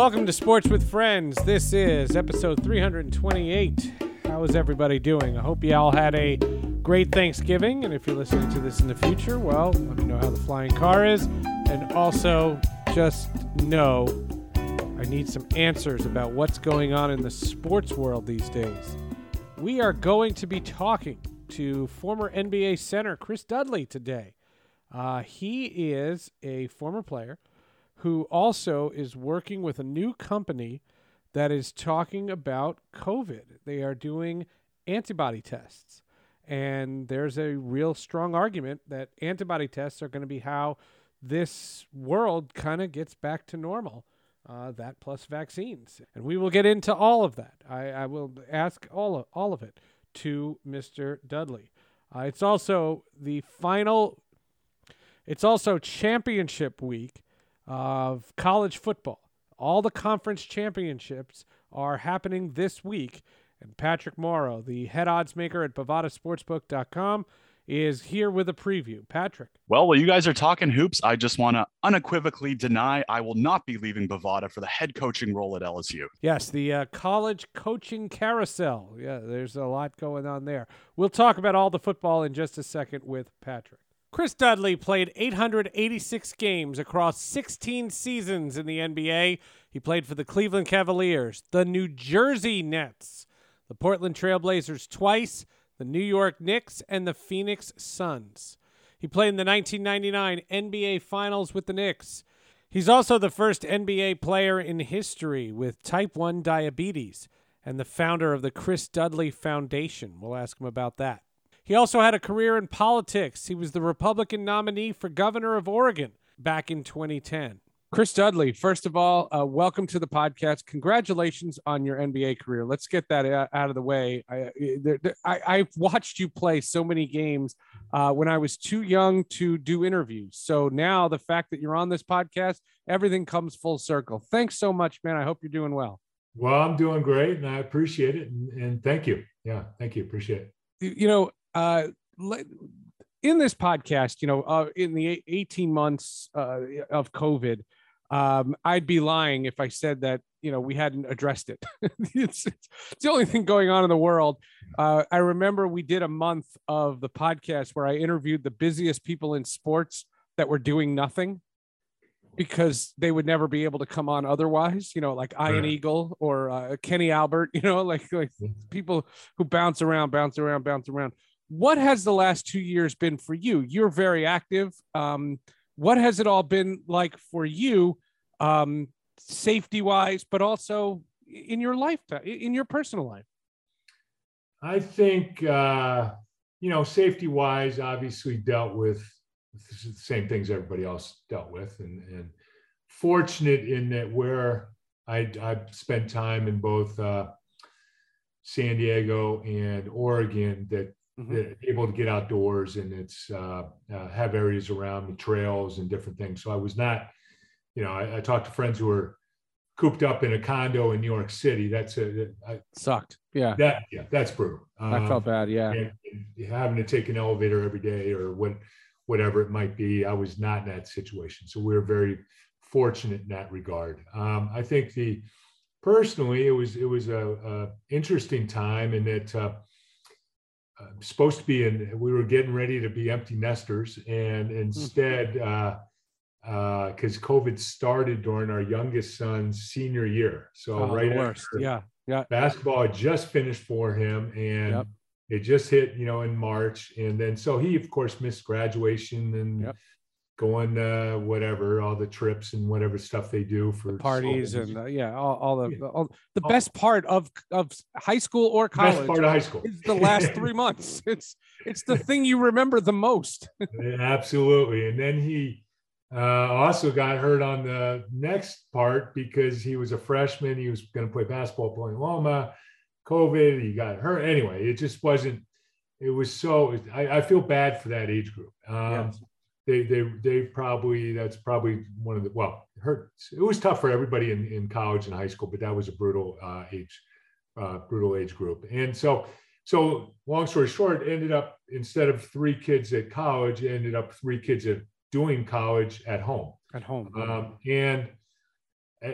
Welcome to Sports with Friends. This is episode 328. How is everybody doing? I hope you all had a great Thanksgiving. And if you're listening to this in the future, well, let me know how the flying car is. And also, just know I need some answers about what's going on in the sports world these days. We are going to be talking to former NBA center Chris Dudley today. Uh, he is a former player who also is working with a new company that is talking about COVID. They are doing antibody tests. And there's a real strong argument that antibody tests are going to be how this world kind of gets back to normal. Uh, that plus vaccines. And we will get into all of that. I, I will ask all of, all of it to Mr. Dudley. Uh, it's also the final, it's also championship week of college football. All the conference championships are happening this week. And Patrick Morrow, the head odds maker at BovadaSportsbook.com, is here with a preview. Patrick. Well, while you guys are talking hoops, I just want to unequivocally deny I will not be leaving Bovada for the head coaching role at LSU. Yes, the uh, college coaching carousel. Yeah, there's a lot going on there. We'll talk about all the football in just a second with Patrick. Chris Dudley played 886 games across 16 seasons in the NBA. He played for the Cleveland Cavaliers, the New Jersey Nets, the Portland Trailblazers twice, the New York Knicks, and the Phoenix Suns. He played in the 1999 NBA Finals with the Knicks. He's also the first NBA player in history with type 1 diabetes and the founder of the Chris Dudley Foundation. We'll ask him about that. He also had a career in politics. He was the Republican nominee for governor of Oregon back in 2010. Chris Dudley, first of all, uh, welcome to the podcast. Congratulations on your NBA career. Let's get that out of the way. I, I, have watched you play so many games uh, when I was too young to do interviews. So now the fact that you're on this podcast, everything comes full circle. Thanks so much, man. I hope you're doing well. Well, I'm doing great and I appreciate it. And, and thank you. Yeah, thank you. Appreciate it. You know, uh, in this podcast, you know, uh, in the 18 months uh, of COVID, um, I'd be lying if I said that, you know, we hadn't addressed it. it's, it's, the only thing going on in the world. Uh, I remember we did a month of the podcast where I interviewed the busiest people in sports that were doing nothing because they would never be able to come on otherwise, you know, like Ian Eagle or uh, Kenny Albert, you know, like like people who bounce around, bounce around, bounce around what has the last two years been for you? You're very active. Um, what has it all been like for you, um, safety wise, but also in your lifetime, in your personal life? I think, uh, you know, safety wise, obviously dealt with the same things everybody else dealt with. And, and fortunate in that where I, I spent time in both uh, San Diego and Oregon, that mm-hmm. able to get outdoors and it's uh, uh, have areas around the trails and different things. So I was not, you know, I, I talked to friends who were cooped up in a condo in New York City. That's a I, sucked. Yeah. That yeah, that's brutal. Um, I felt bad. Yeah. And, and having to take an elevator every day or what, whatever it might be. I was not in that situation. So we are very fortunate in that regard. Um, I think the personally it was it was a, a interesting time in that uh, supposed to be in we were getting ready to be empty nesters and mm-hmm. instead uh because uh, covid started during our youngest son's senior year so oh, right worst. yeah yeah basketball had just finished for him and yep. it just hit you know in march and then so he of course missed graduation and yep going uh whatever all the trips and whatever stuff they do for the parties and uh, yeah all, all the yeah. all, the best part of of high school or college best part of high school. is the last three months. It's it's the thing you remember the most. Absolutely. And then he uh, also got hurt on the next part because he was a freshman. He was going to play basketball Point Loma. Covid he got hurt. Anyway it just wasn't it was so i, I feel bad for that age group. Um, they they they probably that's probably one of the well it hurt it was tough for everybody in, in college and high school but that was a brutal uh, age uh, brutal age group and so so long story short ended up instead of three kids at college ended up three kids at doing college at home at home um, and uh,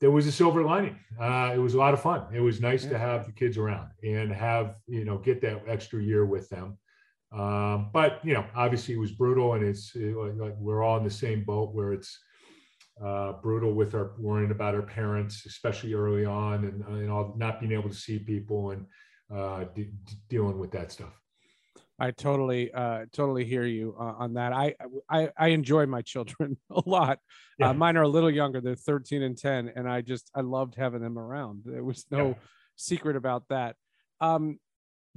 there was a silver lining. Uh, it was a lot of fun. It was nice yeah. to have the kids around and have you know get that extra year with them. Um, but you know, obviously, it was brutal, and it's it, like we're all in the same boat where it's uh, brutal with our worrying about our parents, especially early on, and and all not being able to see people and uh, de- dealing with that stuff. I totally, uh, totally hear you uh, on that. I, I, I enjoy my children a lot. Uh, yeah. Uh, mine are a little younger; they're 13 and 10, and I just, I loved having them around. There was no yeah. secret about that. Um,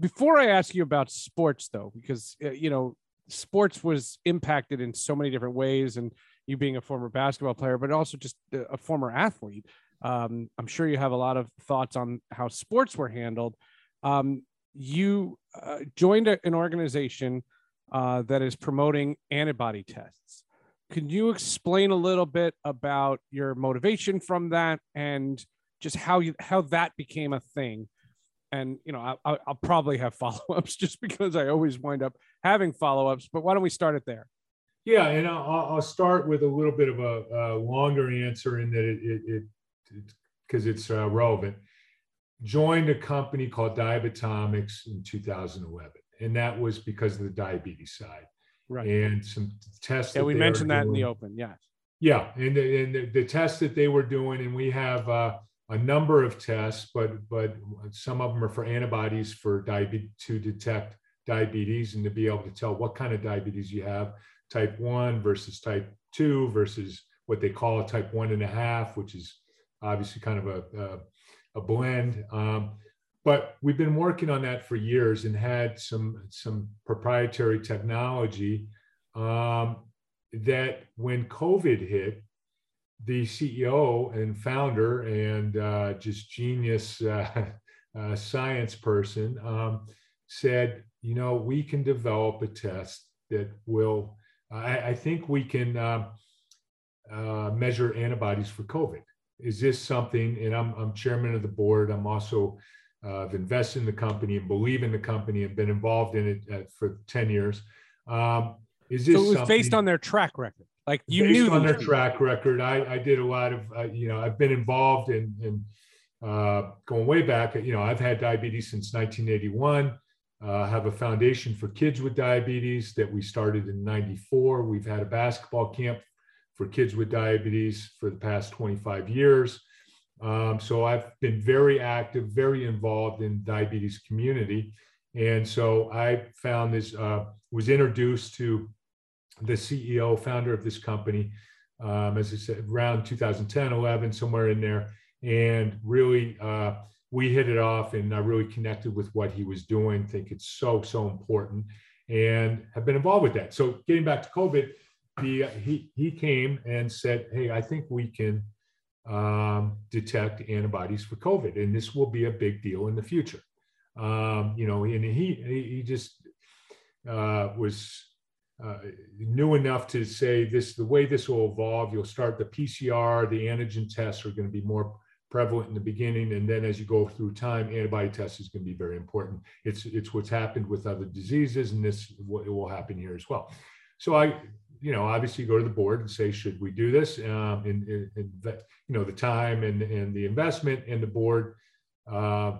before I ask you about sports, though, because uh, you know, sports was impacted in so many different ways, and you being a former basketball player, but also just a former athlete. Um, I'm sure you have a lot of thoughts on how sports were handled. Um, you uh, joined a, an organization uh, that is promoting antibody tests. Can you explain a little bit about your motivation from that and just how you how that became a thing? And you know, I'll, I'll probably have follow ups just because I always wind up having follow ups. But why don't we start it there? Yeah, and I'll, I'll start with a little bit of a, a longer answer in that it because it, it, it's uh, relevant joined a company called Diabetomics in 2011. And that was because of the diabetes side. Right. And some tests. Yeah, we mentioned that doing. in the open. Yes. Yeah. And the, and the, the tests that they were doing, and we have uh, a number of tests, but but some of them are for antibodies for diabetes to detect diabetes and to be able to tell what kind of diabetes you have, type one versus type two versus what they call a type one and a half, which is obviously kind of a, a a blend. Um, but we've been working on that for years and had some some proprietary technology um, that when COVID hit, the CEO and founder and uh, just genius uh, uh, science person um, said, you know, we can develop a test that will. I, I think we can um, uh, measure antibodies for COVID is this something, and I'm, I'm chairman of the board, I'm also uh, have invested in the company and believe in the company and been involved in it uh, for 10 years. Um, is this so it was based on their track record? Like you based knew on their track record. I, I did a lot of, uh, you know, I've been involved in, in uh, going way back. You know, I've had diabetes since 1981. Uh, have a foundation for kids with diabetes that we started in 94. We've had a basketball camp for kids with diabetes for the past 25 years. Um, so I've been very active, very involved in diabetes community. And so I found this, uh, was introduced to the CEO, founder of this company, um, as I said, around 2010, 11, somewhere in there. And really, uh, we hit it off and I really connected with what he was doing, think it's so, so important and have been involved with that. So getting back to COVID, the, he, he came and said, Hey, I think we can um, detect antibodies for COVID, and this will be a big deal in the future. Um, you know, and he, he just uh, was uh, knew enough to say this the way this will evolve you'll start the pcr the antigen tests are going to be more prevalent in the beginning and then as you go through time antibody tests is going to be very important it's it's what's happened with other diseases and this it will happen here as well so i you know, obviously go to the board and say, should we do this? Um, and, you know, the time and, and the investment and the board uh,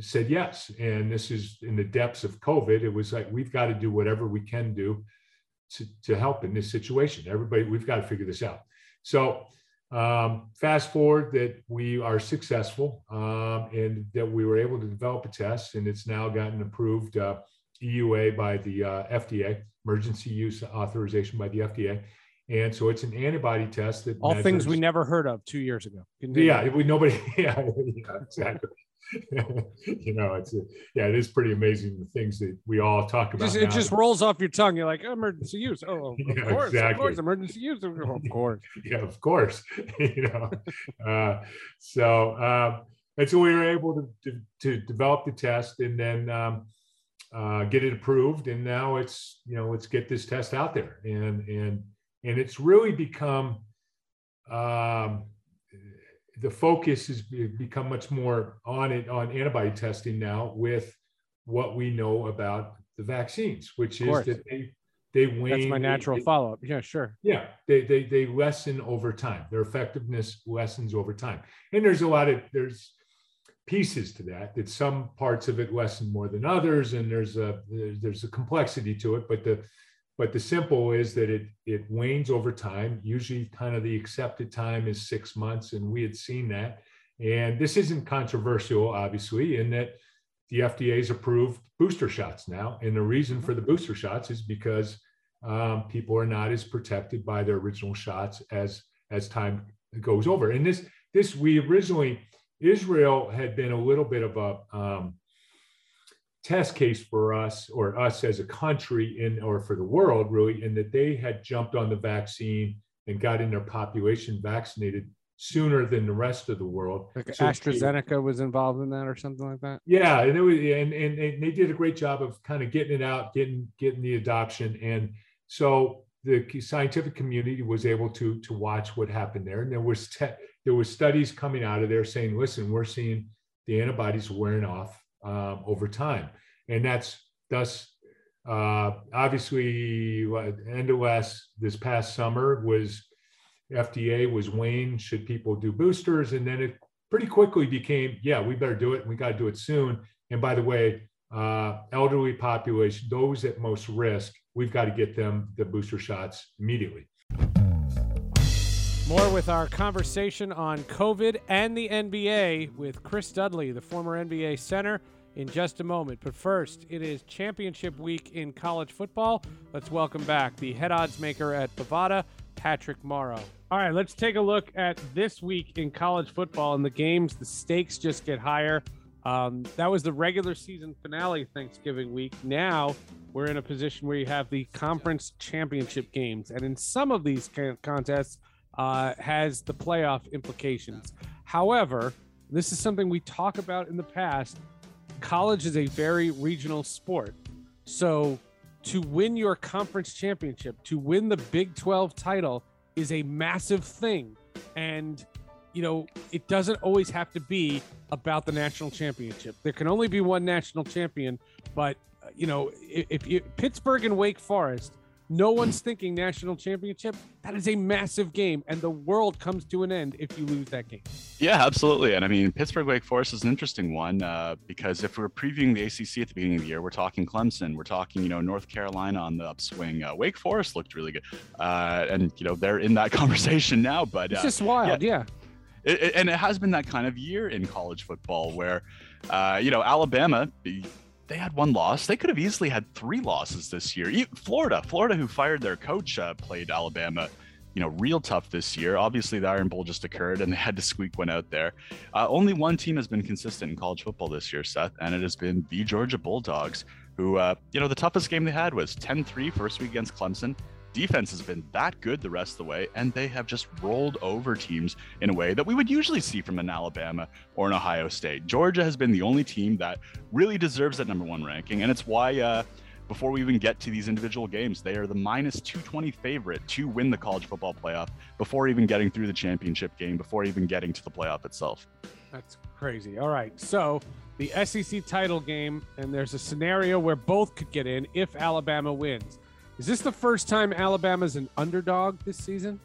said yes. And this is in the depths of COVID. It was like, we've got to do whatever we can do to, to help in this situation. Everybody, we've got to figure this out. So um, fast forward that we are successful um, and that we were able to develop a test and it's now gotten approved uh, EUA by the uh, FDA, emergency use authorization by the FDA. And so it's an antibody test that all measures, things we never heard of two years ago. Yeah, we nobody. Yeah, yeah exactly. you know, it's a, yeah, it is pretty amazing the things that we all talk about. Just, it just rolls off your tongue. You're like emergency use. Oh, of yeah, course, exactly. of course, emergency use. Of course. yeah, of course. you know, uh, so um, and so we were able to, to, to develop the test, and then um, uh, get it approved, and now it's you know let's get this test out there, and and and it's really become um, the focus has become much more on it on antibody testing now with what we know about the vaccines, which is that they they wane. That's my natural they- follow up. Yeah, sure. Yeah, they, they they lessen over time. Their effectiveness lessens over time. And there's a lot of there's pieces to that. That some parts of it lessen more than others, and there's a there's, there's a complexity to it. But the but the simple is that it it wanes over time. Usually, kind of the accepted time is six months, and we had seen that. And this isn't controversial, obviously, in that the FDA's approved booster shots now. And the reason for the booster shots is because um, people are not as protected by their original shots as as time goes over. And this this we originally Israel had been a little bit of a um, test case for us or us as a country in or for the world really in that they had jumped on the vaccine and got in their population vaccinated sooner than the rest of the world. Like So- AstraZeneca was involved in that or something like that. yeah, and it was, and, and and they did a great job of kind of getting it out, getting getting the adoption, and so the scientific community was able to to watch what happened there, and there was te- there was studies coming out of there saying, listen, we're seeing the antibodies wearing off um, over time, and that's thus uh, obviously what, end of last this past summer was FDA was weighing should people do boosters, and then it pretty quickly became, yeah, we better do it. and We got to do it soon. And by the way, uh, elderly population, those at most risk, we've got to get them the booster shots immediately. More with our conversation on COVID and the NBA with Chris Dudley, the former NBA center, in just a moment. But first, it is championship week in college football. Let's welcome back the head odds maker at Bovada, Patrick Morrow. All right, let's take a look at this week in college football and the games. The stakes just get higher. Um, that was the regular season finale Thanksgiving week. Now we're in a position where you have the conference championship games, and in some of these contests, uh, has the playoff implications. However, this is something we talk about in the past. College is a very regional sport. So to win your conference championship, to win the Big 12 title is a massive thing. And, you know, it doesn't always have to be about the national championship. There can only be one national champion, but, uh, you know, if, if you, Pittsburgh and Wake Forest, no one's thinking national championship. That is a massive game, and the world comes to an end if you lose that game. Yeah, absolutely. And I mean, Pittsburgh Wake Forest is an interesting one uh, because if we're previewing the ACC at the beginning of the year, we're talking Clemson, we're talking, you know, North Carolina on the upswing. Uh, Wake Forest looked really good. Uh, and, you know, they're in that conversation now. But It's uh, just wild, yeah. it, it- and it has been that kind of year in college football where, uh, you know, Alabama, they had one loss. They could have easily had three losses this year. Florida, Florida, who fired their coach, uh, played Alabama, you know, real tough this year. Obviously, the Iron Bowl just occurred, and they had to squeak one out there. Uh, only one team has been consistent in college football this year, Seth, and it has been the Georgia Bulldogs, who, uh, you know, the toughest game they had was 10-3 first week against Clemson defense has been that good the rest of the way, and they have just rolled over teams in a way that we would usually see from an Alabama or an Ohio State. Georgia has been the only team that really deserves that number one ranking, and it's why. Uh, before we even get to these individual games, they are the minus 220 favorite to win the college football playoff before even getting through the championship game, before even getting to the playoff itself. That's crazy. All right. So the SEC title game, and there's a scenario where both could get in if Alabama wins. Is this the first time Alabama's an underdog this season?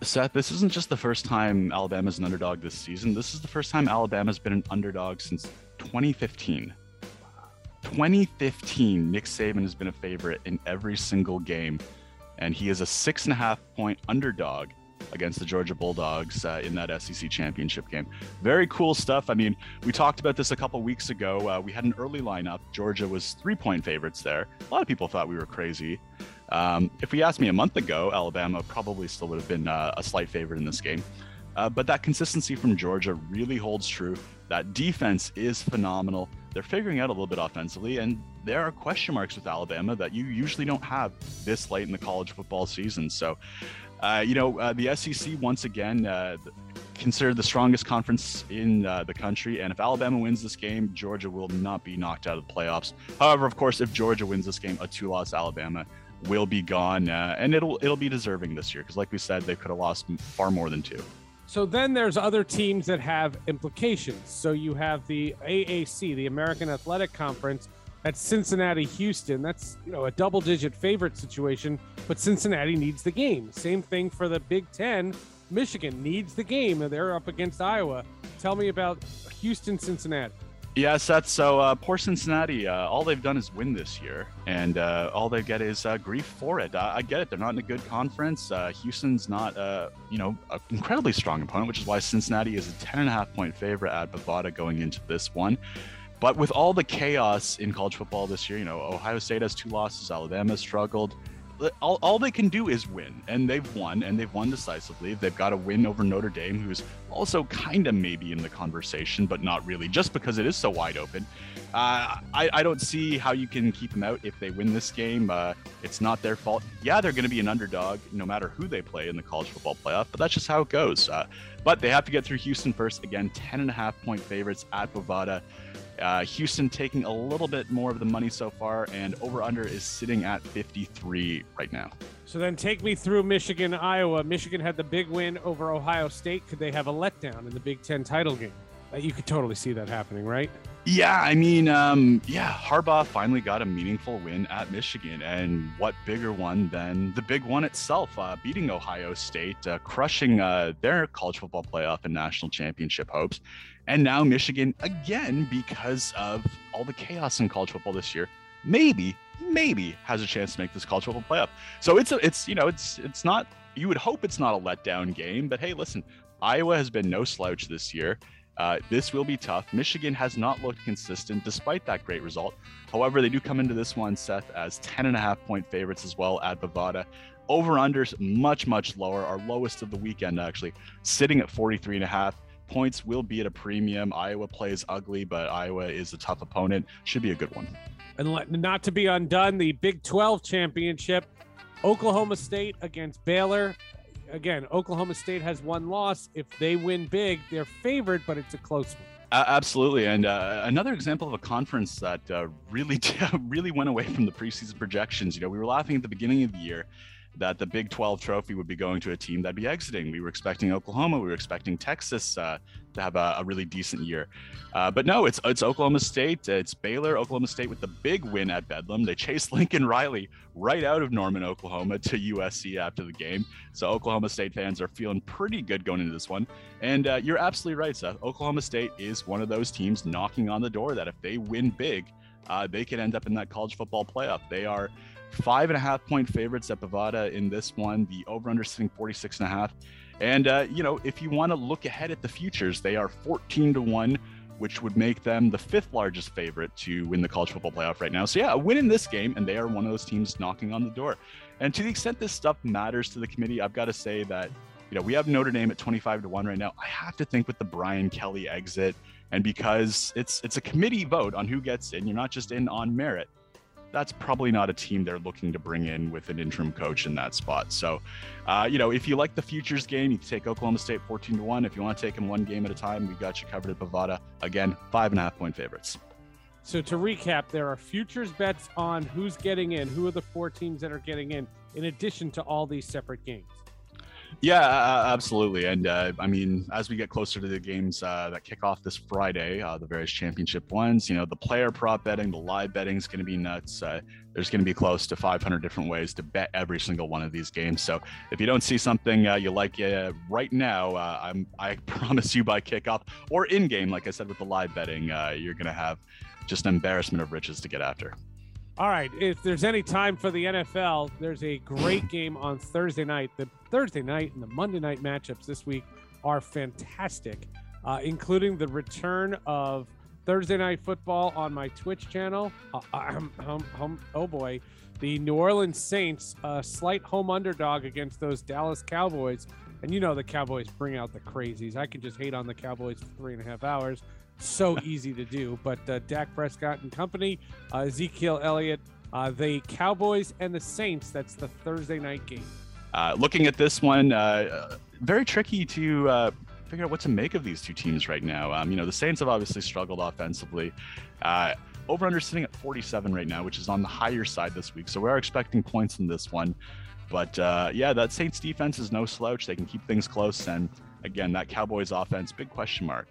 Seth, this isn't just the first time Alabama's an underdog this season. This is the first time Alabama's been an underdog since 2015. 2015, Nick Saban has been a favorite in every single game, and he is a six and a half point underdog against the Georgia Bulldogs uh, in that SEC championship game. Very cool stuff. I mean, we talked about this a couple weeks ago. Uh, we had an early lineup. Georgia was three point favorites there. A lot of people thought we were crazy. Um, if we asked me a month ago, Alabama probably still would have been uh, a slight favorite in this game. Uh, but that consistency from Georgia really holds true. That defense is phenomenal. They're figuring out a little bit offensively, and there are question marks with Alabama that you usually don't have this late in the college football season. So, uh, you know, uh, the SEC once again uh, considered the strongest conference in uh, the country, and if Alabama wins this game, Georgia will not be knocked out of the playoffs. However, of course, if Georgia wins this game, a two-loss Alabama will be gone, uh, and it'll it'll be deserving this year because, like we said, they could have lost far more than two. So then there's other teams that have implications. So you have the AAC, the American Athletic Conference, That's Cincinnati Houston. That's, you know, a double digit favorite situation, but Cincinnati needs the game. Same thing for the Big 10. Michigan needs the game and they're up against Iowa. Tell me about Houston Cincinnati. Yeah, Seth. So uh, poor Cincinnati. Uh, all they've done is win this year, and uh, all they get is uh, grief for it. I get it; they're not in a good conference. Uh, Houston's not, uh, you know, an incredibly strong opponent, which is why Cincinnati is a ten and a half point favorite at Bovada going into this one. But with all the chaos in college football this year, you know, Ohio State has two losses, Alabama struggled all, all they can do is win, and they've won, and they've won decisively. They've got a win over Notre Dame, who's also kind of maybe in the conversation, but not really, just because it is so wide open. Uh, I, I, don't see how you can keep them out if they win this game. Uh, it's not their fault. Yeah, they're going to be an underdog no matter who they play in the college football playoff, but that's just how it goes. Uh, but they have to get through Houston first. Again, 10 and a half point favorites at Bovada. Uh, Houston taking a little bit more of the money so far, and over under is sitting at 53 right now. So then take me through Michigan, Iowa. Michigan had the big win over Ohio State. Could they have a letdown in the Big Ten title game? Uh, you could totally see that happening, right? Yeah, I mean, um, yeah, Harbaugh finally got a meaningful win at Michigan, and what bigger one than the big one itself, uh, beating Ohio State, uh, crushing uh, their college football playoff and national championship hopes, and now Michigan again because of all the chaos in college football this year. Maybe, maybe has a chance to make this college football playoff. So it's a, it's you know, it's it's not. You would hope it's not a letdown game, but hey, listen, Iowa has been no slouch this year. Uh, this will be tough. Michigan has not looked consistent despite that great result. However, they do come into this one, Seth, as 10 and a half point favorites as well at Bovada. Over unders much, much lower. Our lowest of the weekend, actually, sitting at 43 and a half. Points will be at a premium. Iowa plays ugly, but Iowa is a tough opponent. Should be a good one. And not to be undone, the Big 12 championship, Oklahoma State against Baylor again, Oklahoma State has one loss. If they win big, they're favored, but it's a close one. Uh, absolutely, and uh, another example of a conference that uh, really, really went away from the preseason projections. You know, we were laughing at the beginning of the year that the Big 12 trophy would be going to a team that'd be exiting. We were expecting Oklahoma, we were expecting Texas uh, to have a, a, really decent year, uh, but no, it's it's Oklahoma State, it's Baylor, Oklahoma State with the big win at Bedlam. They chased Lincoln Riley right out of Norman, Oklahoma, to USC after the game. So Oklahoma State fans are feeling pretty good going into this one. And uh, you're absolutely right, Seth. Oklahoma State is one of those teams knocking on the door that if they win big, uh, they could end up in that college football playoff. They are Five and a half point favorites at Bovada in this one. The over under sitting 46 and a half. And, uh, you know, if you want to look ahead at the futures, they are 14 to 1, which would make them the fifth largest favorite to win the college football playoff right now. So, yeah, a win in this game, and they are one of those teams knocking on the door. And to the extent this stuff matters to the committee, I've got to say that, you know, we have Notre Dame at 25 to 1 right now. I have to think with the Brian Kelly exit, and because it's it's a committee vote on who gets in, you're not just in on merit that's probably not a team they're looking to bring in with an interim coach in that spot. So, uh, you know, if you like the futures game, you take Oklahoma State 14 to 1. If you want to take them one game at a time, we got you covered at Bovada. Again, five and a half point favorites. So, to recap, there are futures bets on who's getting in, who are the four teams that are getting in, in addition to all these separate games. Yeah, absolutely. And uh, I mean, as we get closer to the games uh, that kick off this Friday, uh, the various championship ones, you know, the player prop betting, the live betting is going to be nuts. Uh, there's going to be close to 500 different ways to bet every single one of these games. So if you don't see something uh, you like right now, I'm, I promise you by kickoff or in game, like I said with the live betting, you're going to have just an embarrassment of riches to get after. All right. If there's any time for the NFL, there's a great game on Thursday night. The Thursday night and the Monday night matchups this week are fantastic, uh, including the return of Thursday night football on my Twitch channel. Uh, um, um, um, oh boy. The New Orleans Saints, a slight home underdog against those Dallas Cowboys. And you know the Cowboys bring out the crazies. I can just hate on the Cowboys for three and a half hours so easy to do. But uh, Dak Prescott and company, uh, Ezekiel Elliott, uh, the Cowboys and the Saints. That's the Thursday night game. Uh, looking at this one, uh, very tricky to uh, figure out what to make of these two teams right now. Um, you know, the Saints have obviously struggled offensively. over under sitting at 47 right now, which is on the higher side this week. So we are expecting points in this one. But yeah, that Saints defense is no slouch. They can keep things close. And again, that Cowboys offense, big question mark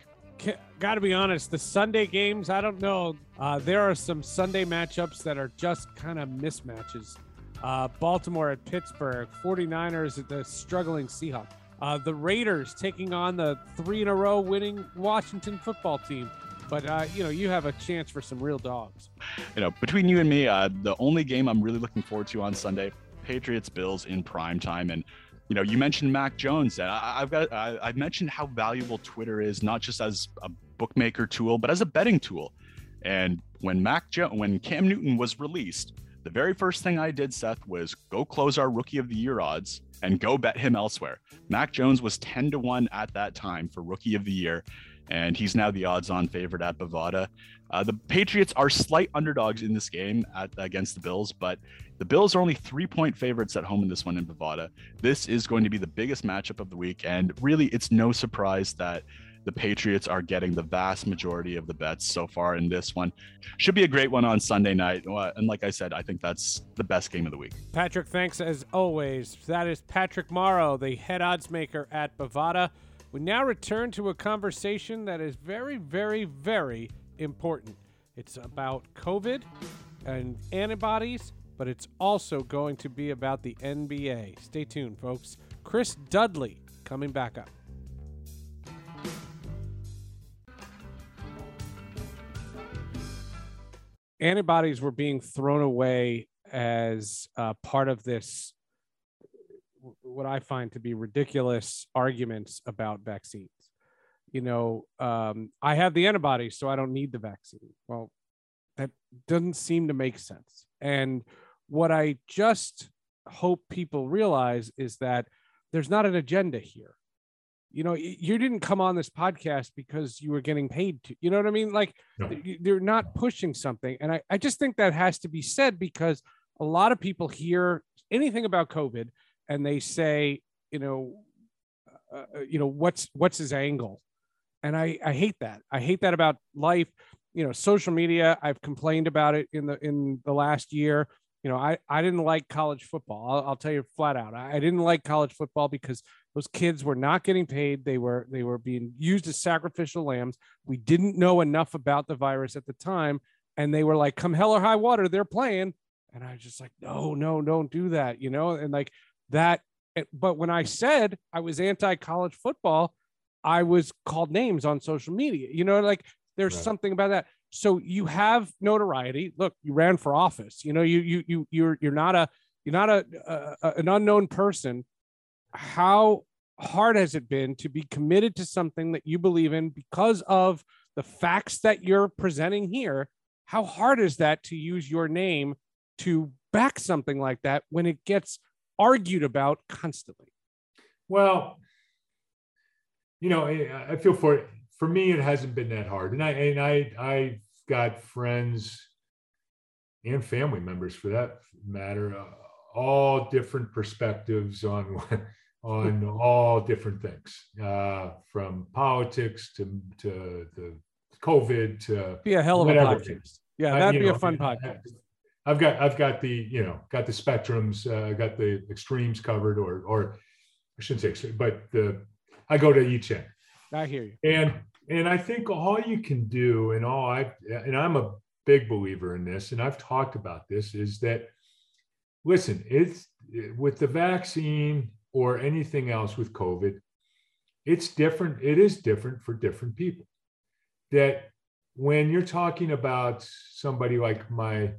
got to be honest, the Sunday games, I don't know. Uh, there are some Sunday matchups that are just kind of mismatches. Uh, Baltimore at Pittsburgh, 49ers at the struggling Seahawks. Uh, the Raiders taking on the three in a row winning Washington football team. But uh, you know, you have a chance for some real dogs. You know, between you and me, uh, the only game I'm really looking forward to on Sunday, Patriots Bills in prime time, and you know, you mentioned Mac Jones. I, have got I, have mentioned how valuable Twitter is, not just as a bookmaker tool, but as a betting tool. And when Mac jo- when Cam Newton was released, the very first thing I did, Seth, was go close our Rookie of the Year odds and go bet him elsewhere. Mac Jones was 10 to 1 at that time for Rookie of the Year, and he's now the odds on favorite at Bovada. Uh, the Patriots are slight underdogs in this game at, against the Bills, but the Bills are only three point favorites at home in this one in Bovada. This is going to be the biggest matchup of the week, and really, it's no surprise that the Patriots are getting the vast majority of the bets so far in this one. Should be a great one on Sunday night. And like I said, I think that's the best game of the week. Patrick, thanks as always. That is Patrick Morrow, the head odds maker at Bovada. We now return to a conversation that is very, very, very important. It's about COVID and antibodies, but it's also going to be about the NBA. Stay tuned, folks. Chris Dudley coming back up. Antibodies were being thrown away as uh, part of this, what I find to be ridiculous arguments about vaccines you know, um, I have the antibodies, so I don't need the vaccine. Well, that doesn't seem to make sense. And what I just hope people realize is that there's not an agenda here. You know, you didn't come on this podcast because you were getting paid to, you know what I mean? Like no. they're not pushing something. And I, I just think that has to be said because a lot of people hear anything about COVID and they say, you know, uh, uh you know, what's, what's his angle? and I, I hate that. I hate that about life. You know, social media. I've complained about it in the in the last year. You know, I, I didn't like college football. I'll, I'll tell you flat out. I, I didn't like college football because those kids were not getting paid. They were they were being used as sacrificial lambs. We didn't know enough about the virus at the time, and they were like, "Come hell or high water, they're playing." And I was just like, "No, no, don't do that," you know. And like that. Eh, but when I said I was anti college football, I was called names on social media. You know, like there's right. something about that. So you have notoriety. Look, you ran for office. You know, you you you you're you're not a you're not a, a an unknown person. How hard has it been to be committed to something that you believe in because of the facts that you're presenting here? How hard is that to use your name to back something like that when it gets argued about constantly? Well, you know, I feel for for me, it hasn't been that hard, and I and I I've got friends and family members, for that matter, uh, all different perspectives on on all different things, uh, from politics to to the COVID to be a hell of a podcast. Yeah, that'd be know, a fun podcast. I've got I've got the you know got the spectrums, uh, got the extremes covered, or or I shouldn't say extreme, but the I go to each end. I hear you. And and I think all you can do, and all I and I'm a big believer in this, and I've talked about this, is that listen, it's with the vaccine or anything else with COVID, it's different. It is different for different people. That when you're talking about somebody like my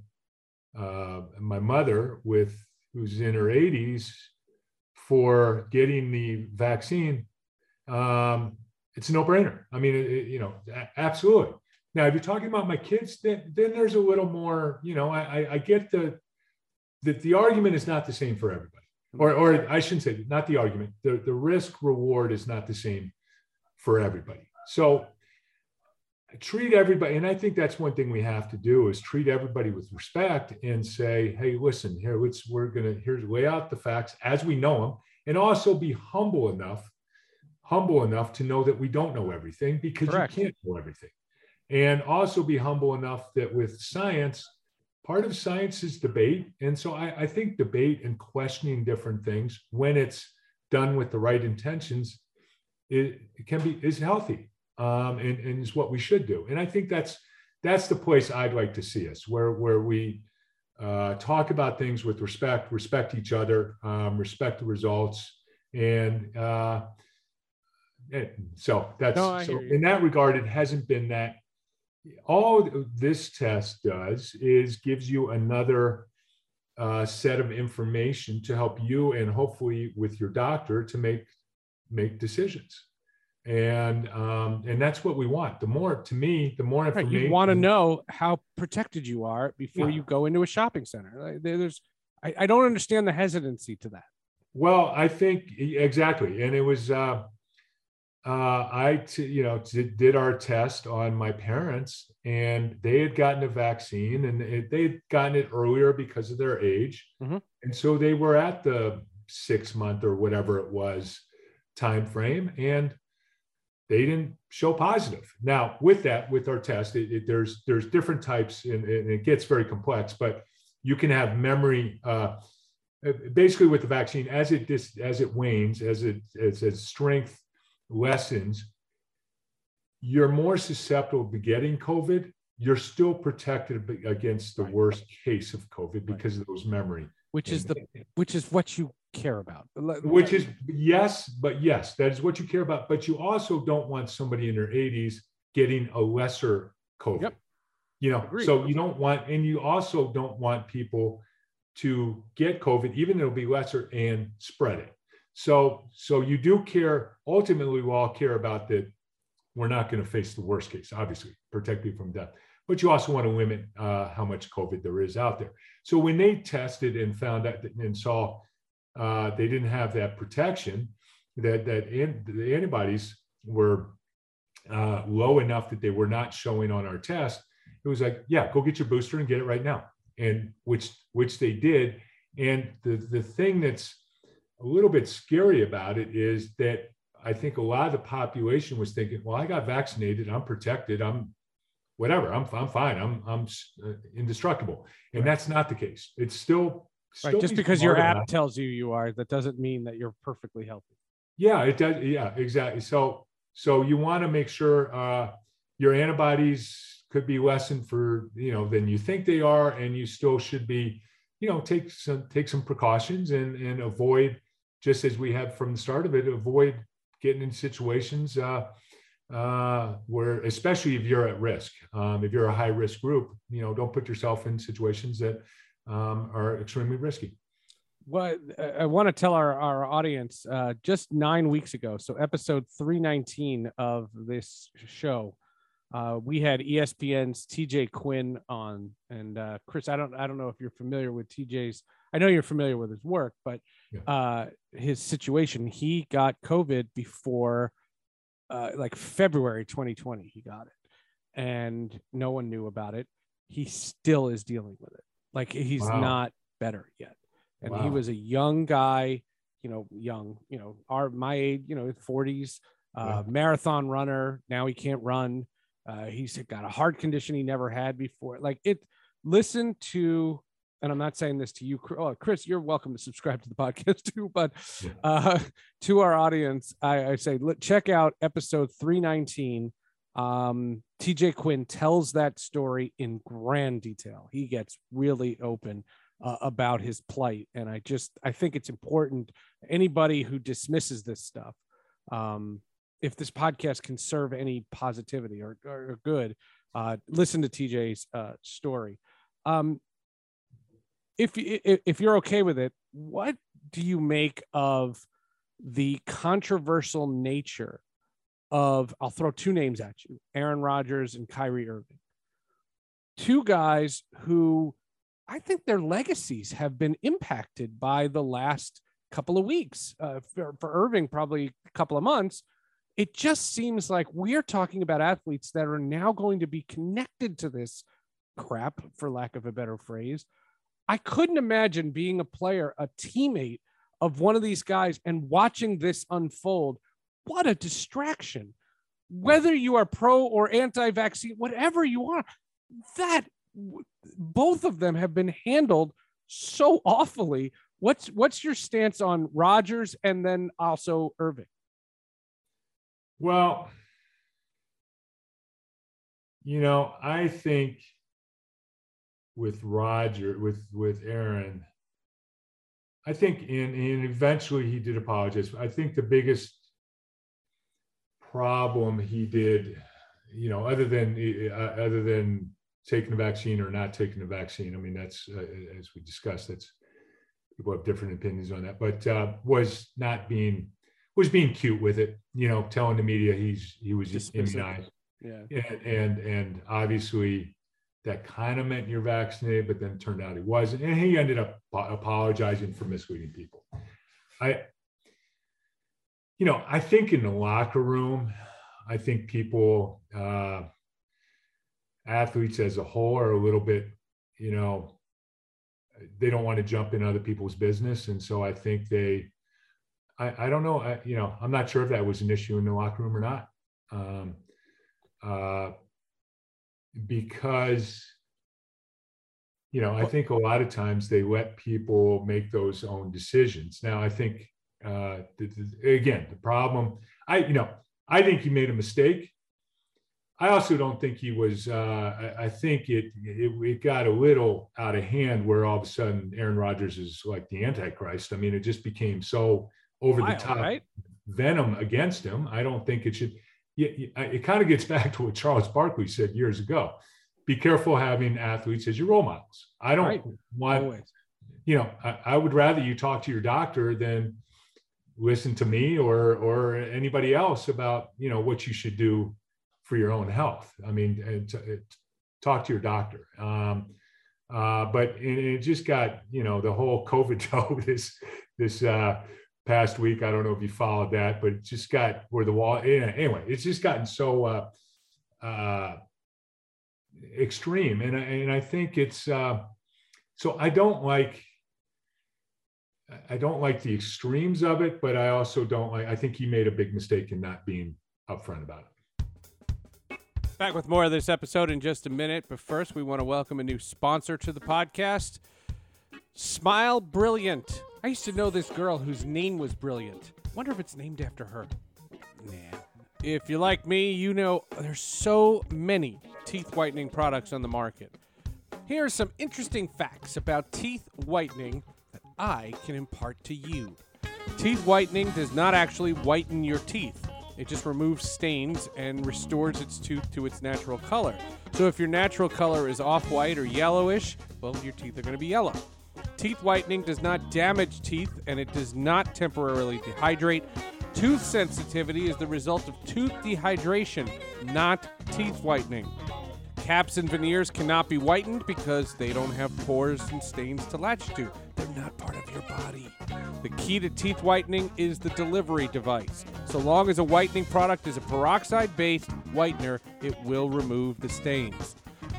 uh, my mother with who's in her 80s for getting the vaccine um, it's a no-brainer. I mean, it, you know, absolutely. Now, if you're talking about my kids, then, then there's a little more. You know, I, I get the that the argument is not the same for everybody, or or I shouldn't say not the argument. The the risk reward is not the same for everybody. So treat everybody, and I think that's one thing we have to do is treat everybody with respect and say, hey, listen, here, let's we're gonna here's lay out the facts as we know them, and also be humble enough humble enough to know that we don't know everything because Correct. you can't know everything. And also be humble enough that with science, part of science is debate. And so I, I think debate and questioning different things when it's done with the right intentions, it, it can be is healthy. Um, and, and is what we should do. And I think that's that's the place I'd like to see us, where where we uh, talk about things with respect, respect each other, um, respect the results, and, uh, so that's No, so in that regard, it hasn't been that. All this test does is gives you another uh, set of information to help you and hopefully with your doctor to make make decisions and um, and that's what we want the more to me the more Right, information you want to know how protected you are before Yeah. you go into a shopping center. There's, I, I don't understand the hesitancy to that. well i think exactly and it was uh uh i t- you know did, did our test on my parents and they had gotten a vaccine and it, they had gotten it earlier because of their age Mhm. and so they were at the six month or whatever it was time frame and they didn't show positive. Now with that with our test it, it- there's there's different types and, and it gets very complex but you can have memory uh, basically with the vaccine as it dis, as it wanes as it as its strength lessens you're more susceptible to getting covid. You're still protected against the Right. worst case of covid because of those memory which is the which is what you care about. Which is yes but yes that is what you care about but you also don't want somebody in their 80s getting a lesser covid Yep. you know Agreed. so you don't want and you also don't want people to get covid even though it'll be lesser and spread it so so you do care ultimately we all care about that we're not going to face the worst case obviously protect people from death but you also want to limit uh, how much covid there is out there so when they tested and found out that- and saw uh, they didn't have that protection that that an, the antibodies were uh, low enough that they were not showing on our test. It was like yeah go get your booster and get it right now. And which which they did. And the the thing that's a little bit scary about it is that i think a lot of the population was thinking well i got vaccinated. I'm protected. I'm whatever. I'm, I'm fine. I'm i'm uh, indestructible. And Right. that's not the case. It's still right, just be because your app enough- tells you you are, that doesn't mean that you're perfectly healthy. Yeah, it does. Yeah, exactly. So, so you want to make sure uh, your antibodies could be lessened for you know than you think they are, and you still should be, you know, take some take some precautions and and avoid just as we have from the start of it, avoid getting in situations uh, uh, where, especially if you're at risk, um, if you're a high risk group, you know, don't put yourself in situations that um, are extremely risky. Well, I want to tell our, our audience uh, just nine weeks ago, so episode 319 of this show, uh, we had ESPN's TJ Quinn on. And uh, Chris, I don't I don't know if you're familiar with TJ's. I know you're familiar with his work, but Yeah. uh, his situation, he got COVID before uh, like February 2020. He got it, and no one knew about it. He still is dealing with it. Like he's Wow. not better yet. And he was a young guy you know young you know our my age you know 40s uh, marathon runner. Now he can't run. Uh, he's got a heart condition he never had before. Like it listen to and i'm not saying this to you Chris- oh, chris you're welcome to subscribe to the podcast too but Yeah. uh, to our audience i, I say check out episode 319 um, tj quinn tells that story in grand detail. He gets really open uh, about his plight. And i just i think it's important anybody who dismisses this stuff um, if this podcast can serve any positivity or, or good uh, listen to tj's uh, story. Um, if, y- i- if you're okay with it what do you make of the controversial nature of i'll throw two names at you aaron rodgers and kyrie irving two guys who I think their legacies have been impacted by the last couple of weeks. Uh, for, for Irving, probably a couple of months. It just seems like we're talking about athletes that are now going to be connected to this crap, for lack of a better phrase. I couldn't imagine being a player, a teammate of one of these guys and watching this unfold. What a distraction. Whether you are pro or anti vaccine, whatever you are, that both of them have been handled so awfully. What's what's your stance on Rodgers and then also Irving? Well, you know, I think with Roger, with with Aaron, I think in and eventually he did apologize. I think the biggest problem he did, you know, other than uh, other than taking the vaccine or not taking the vaccine. I mean, that's uh, as we discussed, that's people have different opinions on that, but uh, was not being was being cute with it, you know, telling the media he's he was just immunized. Yeah. And and and obviously that kind of meant you're vaccinated, but then turned out he wasn't. And he ended up apologizing for misleading people. I you know, I think in the locker room, I think people uh athletes as a whole are a little bit, you know, they don't want to jump in other people's business. And so I think they I, I don't know. I, you know, I'm not sure if that was an issue in the locker room or not. Um, uh, because, you know, I think a lot of times they let people make those own decisions. Now, I think, uh, the, the, again, the problem, I, you know, I think he made a mistake. I also don't think he was. Uh, I, I, think it, it, it got a little out of hand where all of a sudden Aaron Rodgers is like the Antichrist. I mean, it just became so over the top right? venom against him. I don't think it should. It kind of gets back to what Charles Barkley said years ago. Be careful having athletes as your role models. I don't right. want, Always. you know, I, I would rather you talk to your doctor than listen to me or or anybody else about you know what you should do for your own health. I mean, talk to your doctor. Um, uh, but it, it, just got you know the whole COVID joke this this uh, past week. I don't know if you followed that, but it just got where the wall. Anyway, it's just gotten so uh, uh, extreme, and and I think it's uh, so. I don't like. I don't like the extremes of it, but I also don't like. I think he made a big mistake in not being upfront about it. Back with more of this episode in just a minute, but first we want to welcome a new sponsor to the podcast. Smile Brilliant. I used to know this girl whose name was Brilliant. Wonder if it's named after her. Nah. If you're like me, you know there's so many teeth whitening products on the market. Here are some interesting facts about teeth whitening I can impart to you. Teeth whitening does not actually whiten your teeth. It just removes stains and restores its tooth to its natural color. So if your natural color is off white or yellowish, well, your teeth are going to be yellow. Teeth whitening does not damage teeth and it does not temporarily dehydrate. Tooth sensitivity is the result of tooth dehydration, not teeth whitening. Caps and veneers cannot be whitened because they don't have pores and stains to latch to. They're not part of your body. The key to teeth whitening is the delivery device. So long as a whitening product is a peroxide based whitener, it will remove the stains.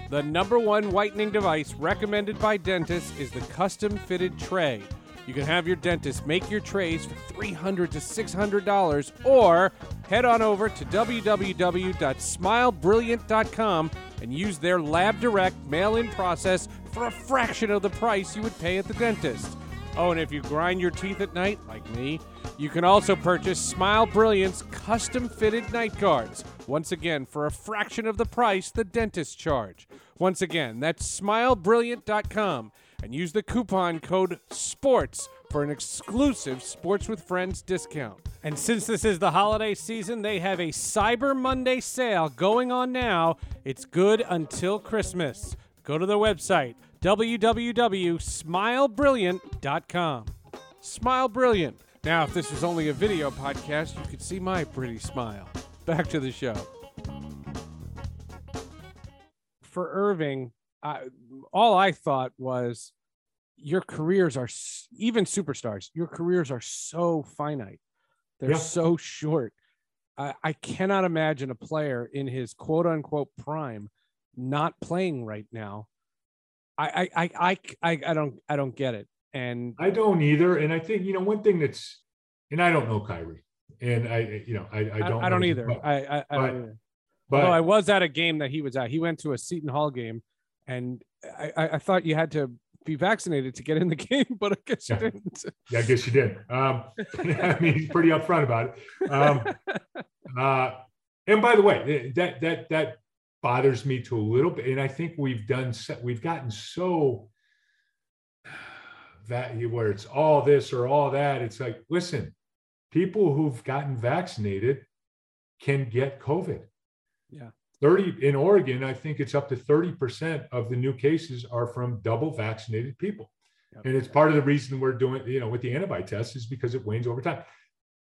The number one whitening device recommended by dentists is the custom fitted tray. You can have your dentist make your trays for $300 to $600 or head on over to www.smilebrilliant.com and use their lab direct mail in process for a fraction of the price you would pay at the dentist. Oh, and if you grind your teeth at night, like me, you can also purchase Smile Brilliant's custom fitted night guards. Once again, for a fraction of the price the dentists charge. Once again, that's smilebrilliant.com and use the coupon code SPORTS for an exclusive Sports with Friends discount. And since this is the holiday season, they have a Cyber Monday sale going on now. It's good until Christmas. Go to their website www.smilebrilliant.com. Smile Brilliant. Now, if this was only a video podcast, you could see my pretty smile. Back to the show. For Irving, I, all I thought was your careers are even superstars. Your careers are so finite; they're yeah. so short. I, I cannot imagine a player in his quote unquote prime not playing right now I, I, I, I, I don't, I don't get it. And I don't either. And I think, you know, one thing that's, and I don't know Kyrie and I, you know, I, I don't, I, don't either. But, I, I, I, don't either. But Although I was at a game that he was at, he went to a Seton Hall game and I, I, thought you had to be vaccinated to get in the game, but I guess you didn't. Yeah, I guess you did. Um, I mean, he's pretty upfront about it. Um, uh, and by the way, that that that bothers me to a little bit. And I think we've done, we've gotten so that where it's all this or all that. It's like, listen, people who've gotten vaccinated can get COVID. Yeah. 30 in Oregon, I think it's up to 30% of the new cases are from double vaccinated people. Yep. And it's part of the reason we're doing, you know, with the antibody test is because it wanes over time.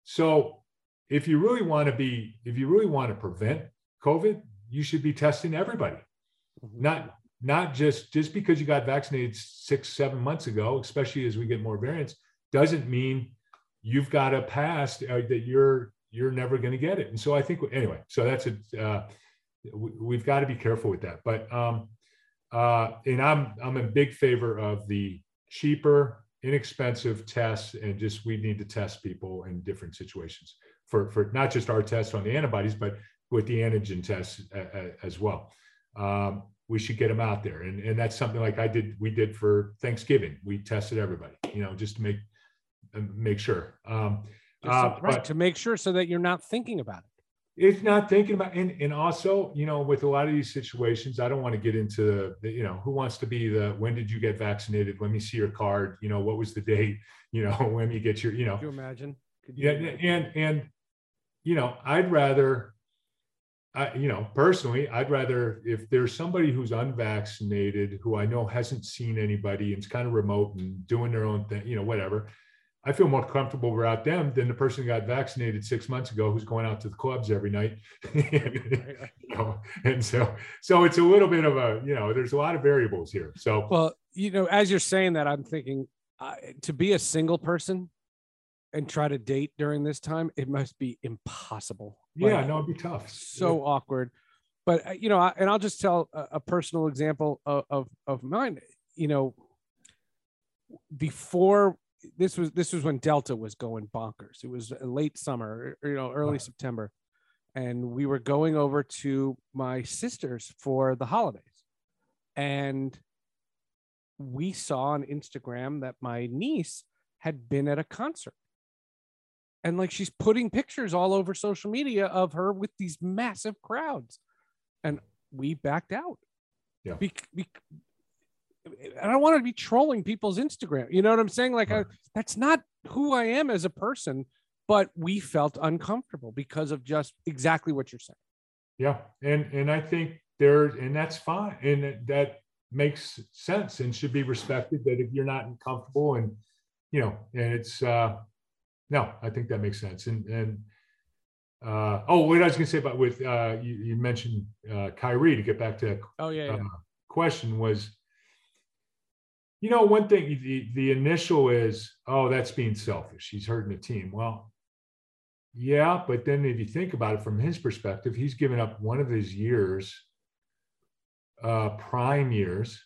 So if you really want to be, if you really want to prevent COVID, you should be testing everybody. Mm-hmm. Not not just just because you got vaccinated six, seven months ago, especially as we get more variants, doesn't mean you've got a past uh, that you're you're never going to get it. And so I think anyway, so that's a uh, we've got to be careful with that. But um, uh, and I'm I'm in big favor of the cheaper, inexpensive tests, and just we need to test people in different situations for for not just our tests on the antibodies, but with the antigen tests as well. Um, we should get them out there, and and that's something like I did. We did for Thanksgiving. We tested everybody, you know, just to make make sure. Um, uh, right but, to make sure so that you're not thinking about it it's not thinking about and, and also you know with a lot of these situations i don't want to get into the you know who wants to be the when did you get vaccinated? Let me see your card you know what was the date? You know when you get your you know. Could you imagine? Could you yeah imagine? and and you know i'd rather I, you know personally i'd rather if there's somebody who's unvaccinated who i know hasn't seen anybody and it's kind of remote and doing their own thing you know whatever I feel more comfortable without them than the person who got vaccinated six months ago who's going out to the clubs every night. you know, and so so it's a little bit of a, you know, there's a lot of variables here. So well, you know, as you're saying that, I'm thinking uh, to be a single person and try to date during this time, it must be impossible. Yeah, like, no, it'd be tough. So yeah. awkward. But uh, you know, I, and I'll just tell a, a personal example of, of of mine. You know, before this was this was when Delta was going bonkers. It was late summer, er, you know, early wow. September, and we were going over to my sister's for the holidays, and we saw on Instagram that my niece had been at a concert. And like she's putting pictures all over social media of her with these massive crowds. And we backed out. Yeah. Be- be- I don't want to be trolling people's Instagram. You know what I'm saying? Like, I, that's not who I am as a person. But we felt uncomfortable because of just exactly what you're saying. Yeah, and and I think there, and that's fine, and that makes sense and should be respected. That if you're not comfortable, and you know, and it's uh, no, I think that makes sense. And and uh, oh, what I was going to say about with uh, you, you mentioned uh, Kyrie to get back to oh yeah, yeah. Uh, question was you know, one thing the, the initial is, oh, that's being selfish. He's hurting the team. Well, yeah, but then if you think about it from his perspective, he's given up one of his years, uh, prime years.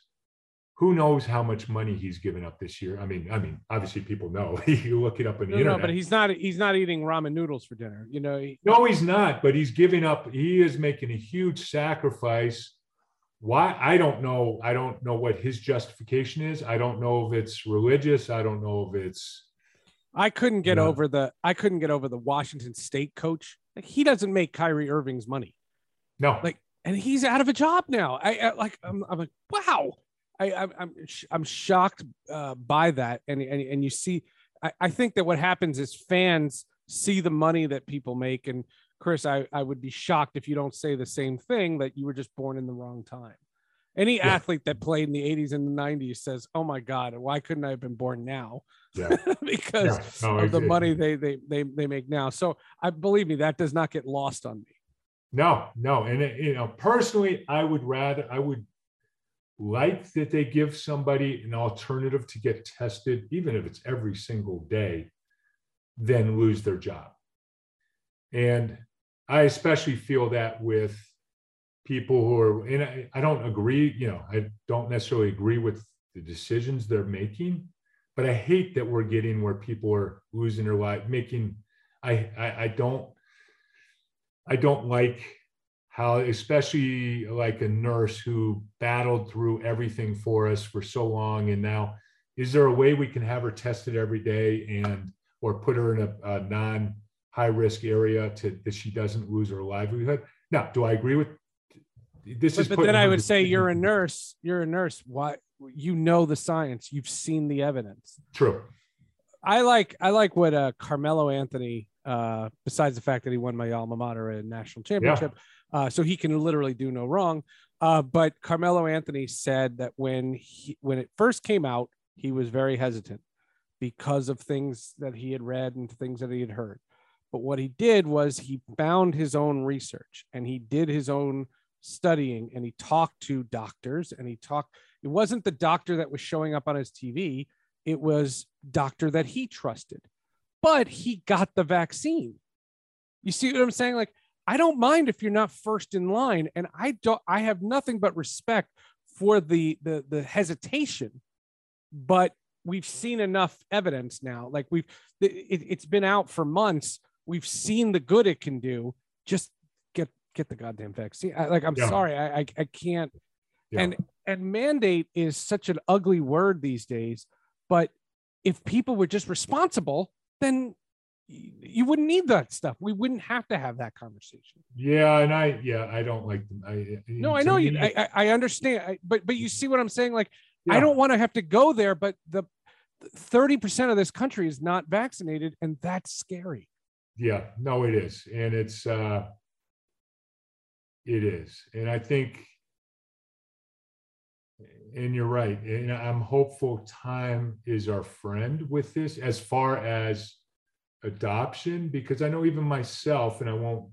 Who knows how much money he's given up this year? I mean, I mean, obviously people know. you look it up in the no, internet. No, but he's not. He's not eating ramen noodles for dinner. You know. He, no, he's not. But he's giving up. He is making a huge sacrifice why i don't know i don't know what his justification is. I don't know if it's religious. I don't know if it's i couldn't get you know, over the i couldn't get over the washington state coach. Like he doesn't make kyrie irving's money. No. Like and he's out of a job now. I, I like I'm, I'm like wow. I i'm i'm, I'm shocked uh, by that. And, and and you see I, I think that what happens is fans see the money that people make and Chris, I, I would be shocked if you don't say the same thing that you were just born in the wrong time. Any yeah. athlete that played in the 80s and the 90s says, "Oh my God, why couldn't I have been born now?" Yeah. because yeah. No, of the money they, they they they make now. So I believe me, that does not get lost on me. No, no, and you know, personally, I would rather I would like that they give somebody an alternative to get tested, even if it's every single day, than lose their job. And I especially feel that with people who are, and I, I don't agree, you know, I don't necessarily agree with the decisions they're making, but I hate that we're getting where people are losing their life, making, I, I, I don't, I don't like how, especially like a nurse who battled through everything for us for so long. And now, is there a way we can have her tested every day and, or put her in a, a non high risk area to that she doesn't lose her livelihood. Now, do I agree with this But, is. but then I would say you're a nurse. You're a nurse. Why? You know the science. You've seen the evidence. true. I like I like what uh, Carmelo Anthony. Uh, besides the fact that he won my alma mater a national championship, uh, so he can literally do no wrong. Uh, but Carmelo Anthony said that when he when it first came out, he was very hesitant because of things that he had read and things that he had heard. But what he did was he found his own research and he did his own studying and he talked to doctors and he talked. It wasn't the doctor that was showing up on his TV it was doctor that he trusted. But he got the vaccine. You see what i'm saying? Like i don't mind if you're not first in line and i don't i have nothing but respect for the the the hesitation but we've seen enough evidence now. Like we've it, it's been out for months we've seen the good it can do just get get the goddamn vaccine I, like i'm Yeah. sorry I, I i can't. Yeah. and and mandate is such an ugly word these days but if people were just responsible then you wouldn't need that stuff. We wouldn't have to have that conversation. Yeah, and I yeah I don't like them. I no i know you i i, I understand I, but but you mm-hmm. see what i'm saying? Like i don't want to have to go there but the 30% of this country is not vaccinated and that's scary Yeah, no, it is. And it's uh it is. And I think and you're right. And I'm hopeful time is our friend with this as far as adoption, because I know even myself, and I won't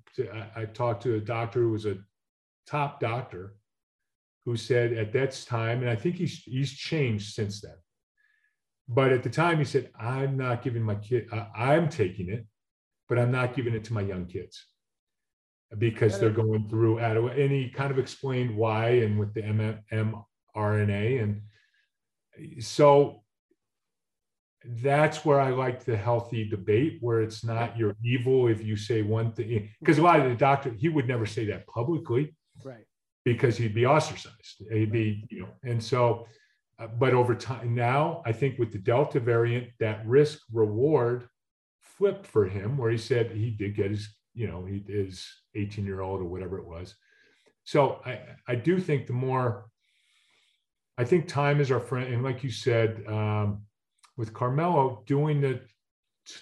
I, talked to a doctor who was a top doctor who said at that time, and I think he's he's changed since then. But at the time, he said, "I'm not giving my kid. I'm taking it, but I'm not giving it to my young kids because they're going through Adderall." And he kind of explained why, and with the mRNA, and so that's where I like the healthy debate, where it's not you're evil if you say one thing. Because a lot of the doctor, he would never say that publicly right because he'd be ostracized. He'd be, you know, and so, uh, but over time now, I think with the Delta variant, that risk reward for him, where he said he did get his, you know, he, his 18 year old or whatever it was. So I, I do think the more, I think time is our friend. And like you said, um, with Carmelo doing the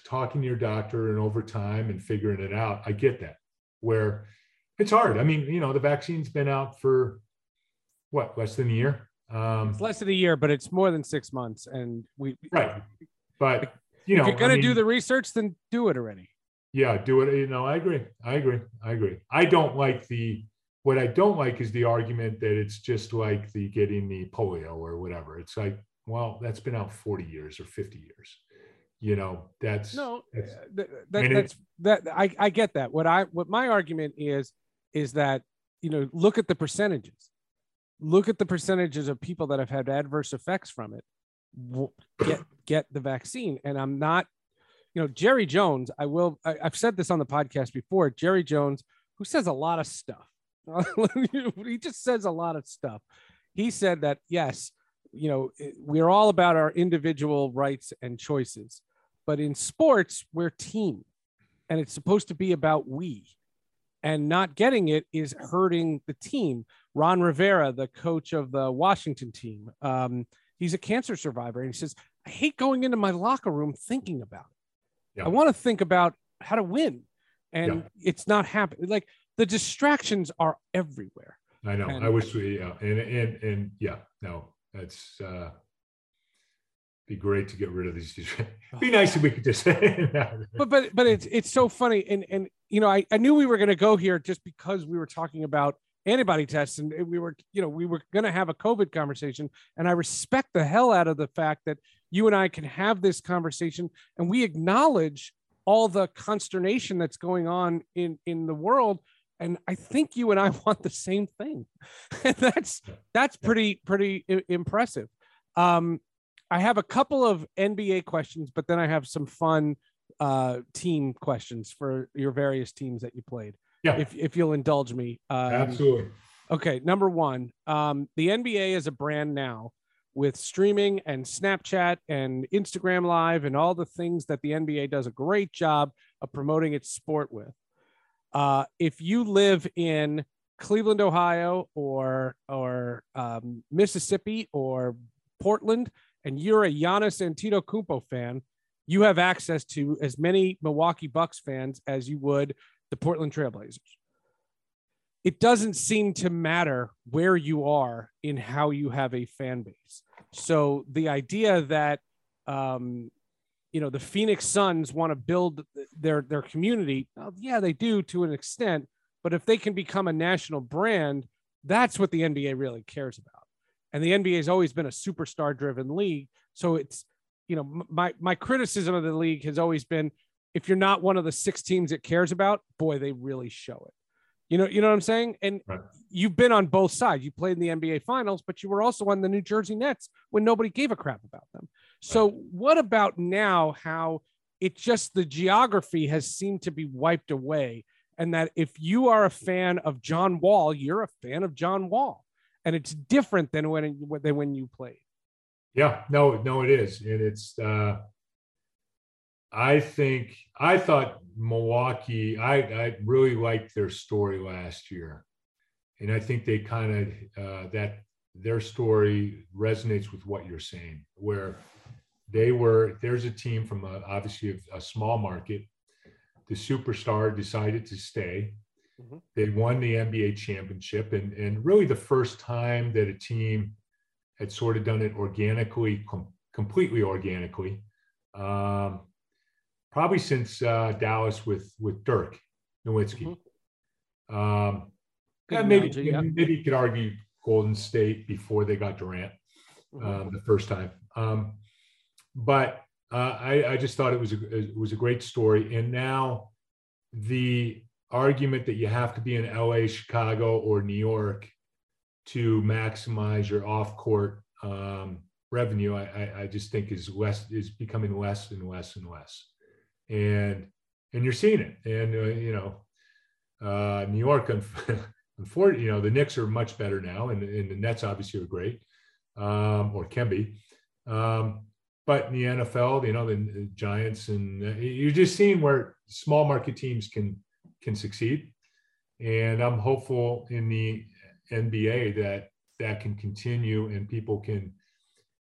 talking to your doctor and over time and figuring it out, I get that. Where it's hard. I mean, you know, the vaccine's been out for what, less than a year? Um, it's less than a year but it's more than six months and we right. But, you know, if you're going I to do the research then do it already yeah, do it. You know, I agree. I agree. I agree. I don't like the, what I don't like is the argument that it's just like the getting the polio or whatever. It's like, well, that's been out 40 years or 50 years. You know, that's, no that's- uh, th- that, mean, that's that I, I get that what i what my argument is is that you know look at the percentages look at the percentages of people that have had adverse effects from it get get the vaccine. And i'm not you know jerry jones i will I, i've said this on the podcast before jerry jones who says a lot of stuff. He just says a lot of stuff. He said that yes you know we're all about our individual rights and choices. But in sports we're team and it's supposed to be about we. And not getting it is hurting the team. Ron rivera the coach of the washington team um, he's a cancer survivor and he says i hate going into my locker room thinking about it Yeah. i want to think about how to win and Yeah. it's not happening like the distractions are everywhere I know. And- I wish we, yeah, and and and yeah, no, that's uh be great to get rid of these. Distractions. Be nice if we could just. but but but it's it's so funny and and you know I, I knew we were going to go here just because we were talking about antibody tests and we were you know we were going to have a covid conversation. And i respect the hell out of the fact that you and i can have this conversation and we acknowledge all the consternation that's going on in in the world. And i think you and i want the same thing. That's that's pretty pretty impressive. Um i have a couple of nba questions but then i have some fun uh team questions for your various teams that you played Yeah. if, if you'll indulge me um, Absolutely. Okay, number one, um, the NBA is a brand now with streaming and Snapchat and Instagram Live and all the things that the NBA does a great job of promoting its sport with. Uh, if you live in Cleveland, Ohio, or or um, Mississippi or Portland, and you're a Giannis Antetokounmpo fan, you have access to as many Milwaukee Bucks fans as you would the Portland Trailblazers. It doesn't seem to matter where you are in how you have a fan base. So the idea that um, you know the Phoenix Suns want to build their their community, well, yeah, they do to an extent, but if they can become a national brand, that's what the NBA really cares about. And the NBA has always been a superstar driven league, so it's you know my my criticism of the league has always been if you're not one of the six teams it cares about, boy, they really show it. You know, you know what I'm saying? And right. you've been on both sides. You played in the NBA finals, but you were also on the New Jersey Nets when nobody gave a crap about them. So right. what about now how it just the geography has seemed to be wiped away and that if you are a fan of John Wall, you're a fan of John Wall. And it's different than when than when you played. Yeah, no, no, it is. And it's uh I think I thought Milwaukee, I, I really liked their story last year. And I think they kind of, uh, that their story resonates with what you're saying, where they were, there's a team from a, obviously a, a, small market. The superstar decided to stay. Mm-hmm. They won the NBA championship. And, and really the first time that a team had sort of done it organically, com- completely organically. Um, probably since uh, Dallas with with Dirk Nowitzki. Mm-hmm. Um, maybe yeah. maybe you could argue Golden State before they got Durant mm-hmm. um, the first time. Um, but uh, I, I, just thought it was a it was a great story, and now the argument that you have to be in LA, Chicago, or New York to maximize your off court um, revenue, I, I, I, just think is less is becoming less and less and less and and you're seeing it. And uh, you know, uh, New York, unfortunately, you know, the Knicks are much better now, and, and the Nets obviously are great, um, or can be. Um, but in the NFL, you know, the, Giants, and uh, you're just seeing where small market teams can can succeed. And I'm hopeful in the NBA that that can continue and people can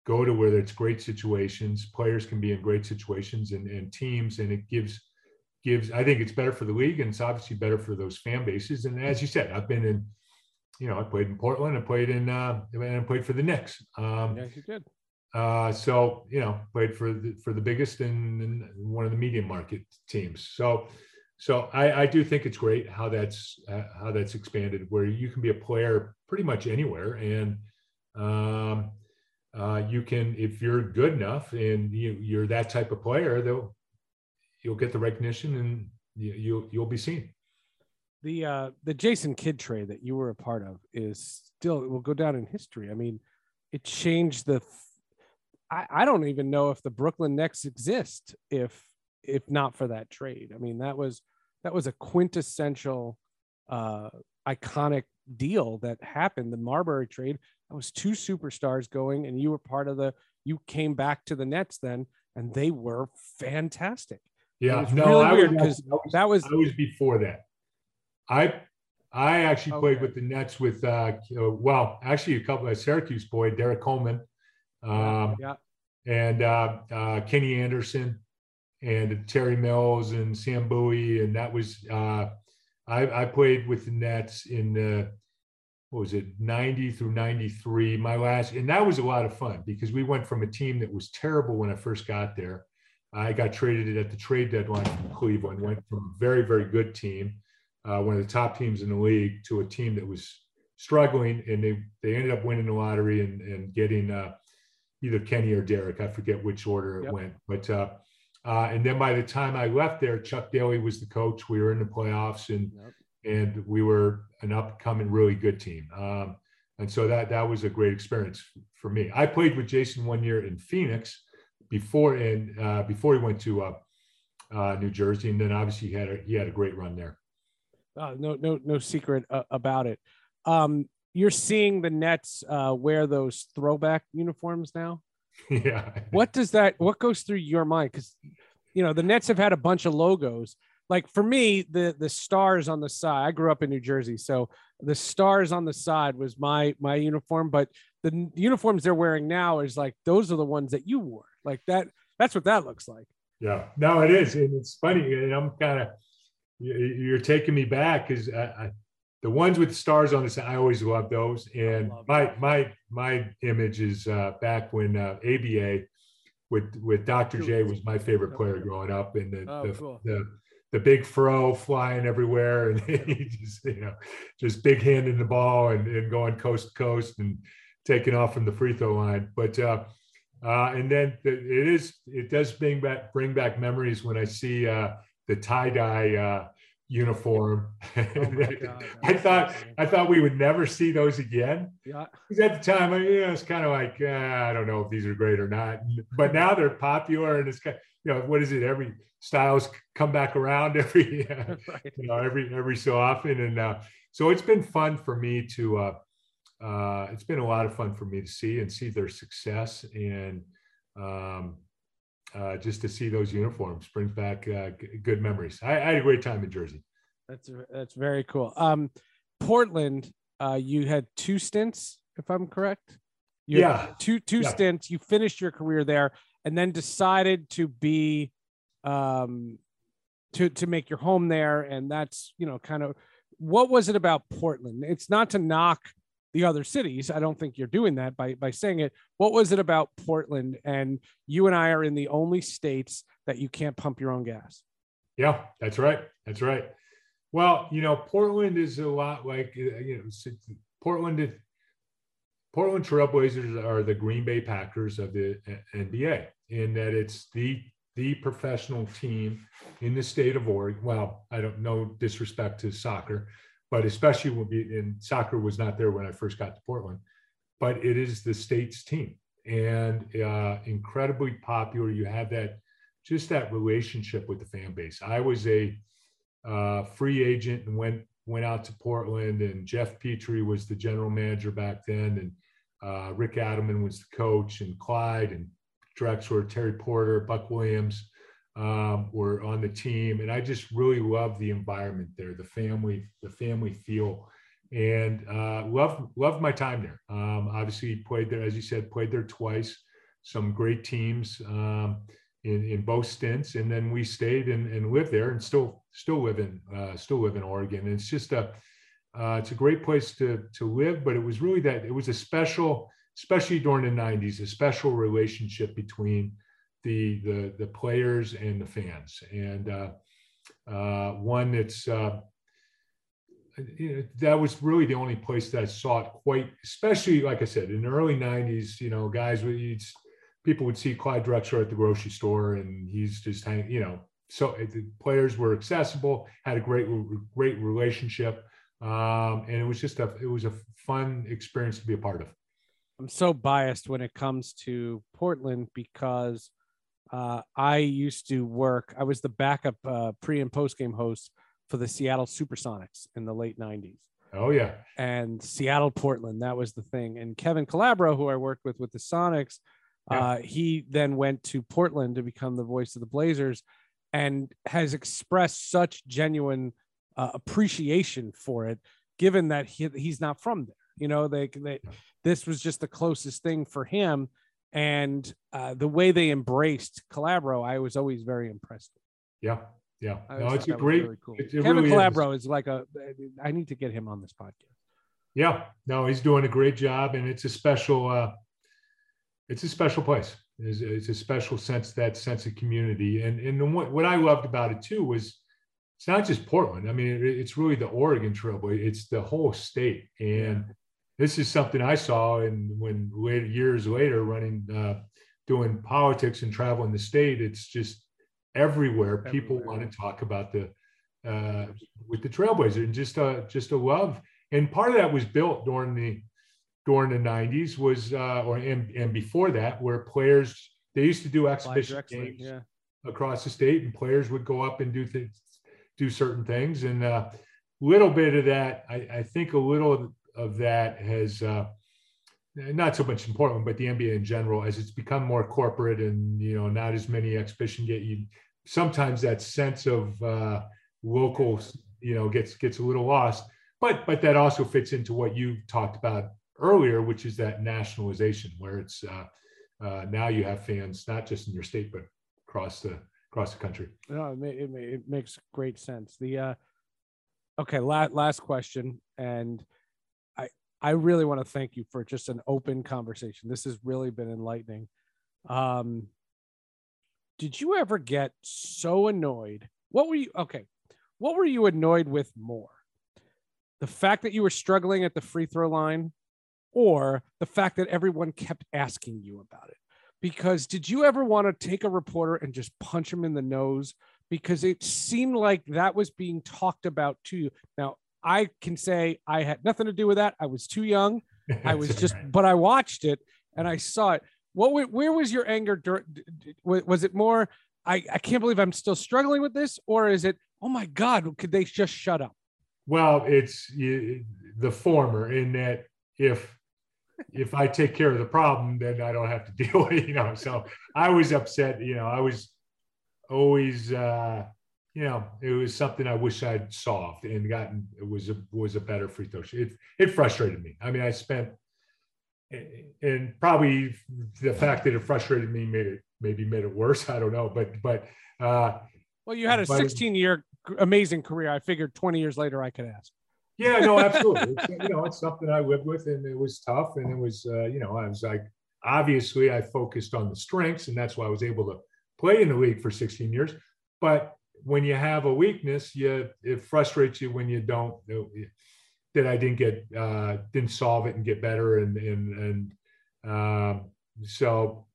go to where it's great situations. Players can be in great situations and, and teams, and it gives gives. I think it's better for the league, and it's obviously better for those fan bases. And as you said, I've been in, you know, I played in Portland, I played in, uh, and I played for the Knicks. Um, yes, you did. Uh, so you know, played for the for the biggest and, and one of the medium market teams. So. So I, I do think it's great how that's uh, how that's expanded, where you can be a player pretty much anywhere, and um, uh, you can, if you're good enough and you, you're that type of player, they'll you'll get the recognition and you, you'll you'll be seen. The uh, the Jason Kidd trade that you were a part of is still it will go down in history. I mean, it changed the. I, I don't even know if the Brooklyn Nets exist if if not for that trade. I mean, that was that was a quintessential, uh, iconic deal that happened. The Marbury trade that was two superstars going, and you were part of the. You came back to the Nets then, and they were fantastic. Yeah, no, really I, weird was, was, that was I was before that. I I actually okay. played with the Nets with uh, well, actually a couple of Syracuse boy, Derrick Coleman, um, yeah. and uh, uh, Kenny Anderson, and Terry Mills and Sam Bowie, and that was uh, I, I played with the Nets in the what was it 90 through 93 my last and that was a lot of fun because we went from a team that was terrible when i first got there i got traded at the trade deadline from cleveland went from a very very good team uh, one of the top teams in the league to a team that was struggling and they they ended up winning the lottery and, and getting uh, either kenny or Derrick. i forget which order it yep. went but uh, uh, and then by the time i left there chuck daly was the coach we were in the playoffs and yep and we were an upcoming really good team. Um, and so that that was a great experience for me. I played with Jason one year in Phoenix before and uh, before he went to uh, uh, New Jersey, and then obviously he had a, he had a great run there. Uh, no, no, no secret uh, about it. Um, you're seeing the Nets uh, wear those throwback uniforms now. Yeah. What does that? What goes through your mind? Because you know the Nets have had a bunch of logos, like for me, the the stars on the side. I grew up in New Jersey, so the stars on the side was my my uniform. But the uniforms they're wearing now is like those are the ones that you wore. Like that. That's what that looks like. Yeah, no, it is, and it's funny, and I'm kind of you're taking me back because I, I, the ones with stars on the side, I always love those. And love my my my image is uh, back when uh, ABA with with Dr. J was my favorite player growing up, and the Oh, the, cool. the the big fro flying everywhere, and he just you know just big handing the ball and, and going coast to coast and taking off from the free throw line. But uh, uh, and then the, it is it does bring back bring back memories when I see uh, the tie dye uh, uniform. Oh God, I thought. I thought we would never see those again. Yeah. Because at the time, I, you know, it's kind of like uh, I don't know if these are great or not. But now they're popular, and it's kind you know what is it? Every styles come back around every uh, right. you know every every so often, and uh, so it's been fun for me to. Uh, uh, it's been a lot of fun for me to see and see their success and um, uh, just to see those uniforms brings back uh, g- good memories. I, I had a great time in Jersey. That's that's very cool. Um, Portland, uh, you had two stints, if I'm correct. You Yeah. two two Yeah. stints. You finished your career there, and then decided to be, um, to to make your home there, and that's you know kind of what was it about Portland? It's not to knock the other cities. I don't think you're doing that by by saying it. What was it about Portland? And you and I are in the only states that you can't pump your own gas. Yeah, that's right. That's right. Well, you know, Portland is a lot like uh, you know, Portland. Portland Trailblazers are the Green Bay Packers of the uh, NBA in that it's the the professional team in the state of Oregon. Well, I don't know disrespect to soccer, but especially when soccer was not there when I first got to Portland, but it is the state's team and uh, incredibly popular. You have that just that relationship with the fan base. I was a uh, free agent and went went out to Portland, and Geoff Petrie was the general manager back then, and uh, Rick Adelman was the coach, and Clyde and Drexler, Terry Porter, Buck Williams um, were on the team, and I just really loved the environment there, the family, the family feel, and uh, loved loved my time there. Um, obviously, played there, as you said, played there twice. Some great teams. Um, in, in both stints, and then we stayed and, and lived there, and still still live in uh, still live in Oregon. And it's just a uh, it's a great place to to live, but it was really that it was a special, especially during the '90s, a special relationship between the the the players and the fans, and uh, uh, one that's. Uh, that was really the only place that I saw it quite, especially like I said, in the early '90s. You know, guys would people would see Clyde Drexler at the grocery store, and he's just hanging. You know, so the players were accessible, had a great great relationship, um, and it was just a it was a fun experience to be a part of. I'm so biased when it comes to Portland because uh, I used to work. I was the backup uh, pre and post game host for the Seattle Supersonics in the late '90s, Oh yeah, and Seattle Portland. That was the thing. And Kevin Calabro, who I worked with with the Sonics, Yeah. uh, he then went to Portland to become the voice of the Blazers, and has expressed such genuine uh, appreciation for it, given that he, he's not from there. You know, they, they this was just the closest thing for him, and uh, the way they embraced Calabro, I was always very impressed. yeah, yeah. No, it's a great. really cool. it- it Kevin really. Calabro is like a. I need to get him on this podcast. Yeah, no, he's doing a great job, and it's a special. Uh, it's a special place. It's, it's a special sense that sense of community, and and what what I loved about it too was it's not just Portland. I mean, it, it's really the Oregon Trail, but it's the whole state, and this is something I saw, and when later years later running, uh, doing politics and traveling the state, it's just everywhere. People want to talk about the uh, with the Trailblazer and just a just a love and part of that was built during the during the 90s was uh or and, and before that where players they used to do exhibition games yeah. across the state and players would go up and do things do certain things and uh little bit of that i, I think a little of that has uh not so much in Portland, but the NBA in general, as it's become more corporate and you know not as many exhibition get you sometimes that sense of uh, local, you know, gets gets a little lost. But but that also fits into what you talked about earlier, which is that nationalization, where it's uh, uh, now you have fans not just in your state but across the across the country. No, it, it, it makes great sense. The uh, okay, last last question, and I really want to thank you for just an open conversation. This has really been enlightening. Um, did you ever get so annoyed? What were you okay? What were you annoyed with more? The fact that you were struggling at the free throw line or the fact that everyone kept asking you about it. Because did you ever want to take a reporter and just punch him in the nose? Because it seemed like that was being talked about to you. Now, I can say I had nothing to do with that. I was too young. I was just, right. but I watched it and I saw it. What, where was your anger? Was it more, I, I can't believe I'm still struggling with this? Or is it, oh my God, could they just shut up? Well, it's the former in that if if I take care of the problem, then I don't have to deal with it, you know. So I was upset, you know, I was always uh, you know, it was something I wish I'd solved and gotten it was a was a better free throw. It it frustrated me. I mean, I spent and probably the fact that it frustrated me made it maybe made it worse. I don't know, but but uh well, you had a 16 year amazing career. I figured 20 years later I could ask. Yeah, no, absolutely. You know, it's something I lived with, and it was tough, and it was, uh, you know, I was like, obviously, I focused on the strengths, and that's why I was able to play in the league for 16 years. But when you have a weakness, you it frustrates you when you don't. That I didn't get, uh, didn't solve it and get better, and and and um, so,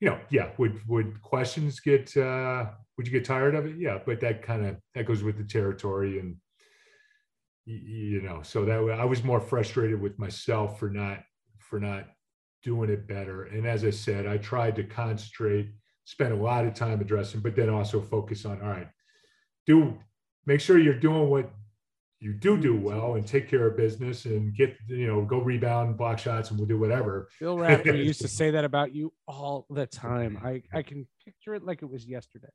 you know, yeah. Would would questions get? Uh, would you get tired of it? Yeah, but that kind of that goes with the territory and you know so that way i was more frustrated with myself for not for not doing it better and as i said i tried to concentrate spend a lot of time addressing but then also focus on all right do make sure you're doing what you do do well and take care of business and get you know go rebound block shots and we'll do whatever bill raftery used to say that about you all the time i i can picture it like it was yesterday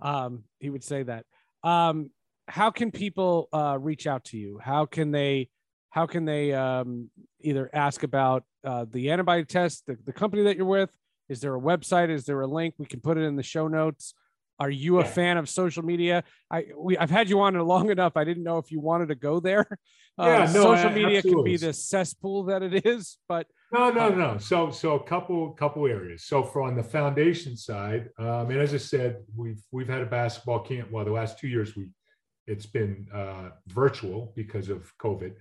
um he would say that um how can people uh, reach out to you? How can they how can they um, either ask about uh, the antibody test, the, the company that you're with? Is there a website? Is there a link? We can put it in the show notes. Are you a fan of social media? I we, I've had you on it long enough. I didn't know if you wanted to go there. Uh, yeah, no, social media absolutely. can be the cesspool that it is, but no, no, um, no. So so a couple couple areas. So for on the foundation side, um, and as I said, we've we've had a basketball camp. Well, the last two years we it's been uh, virtual because of COVID.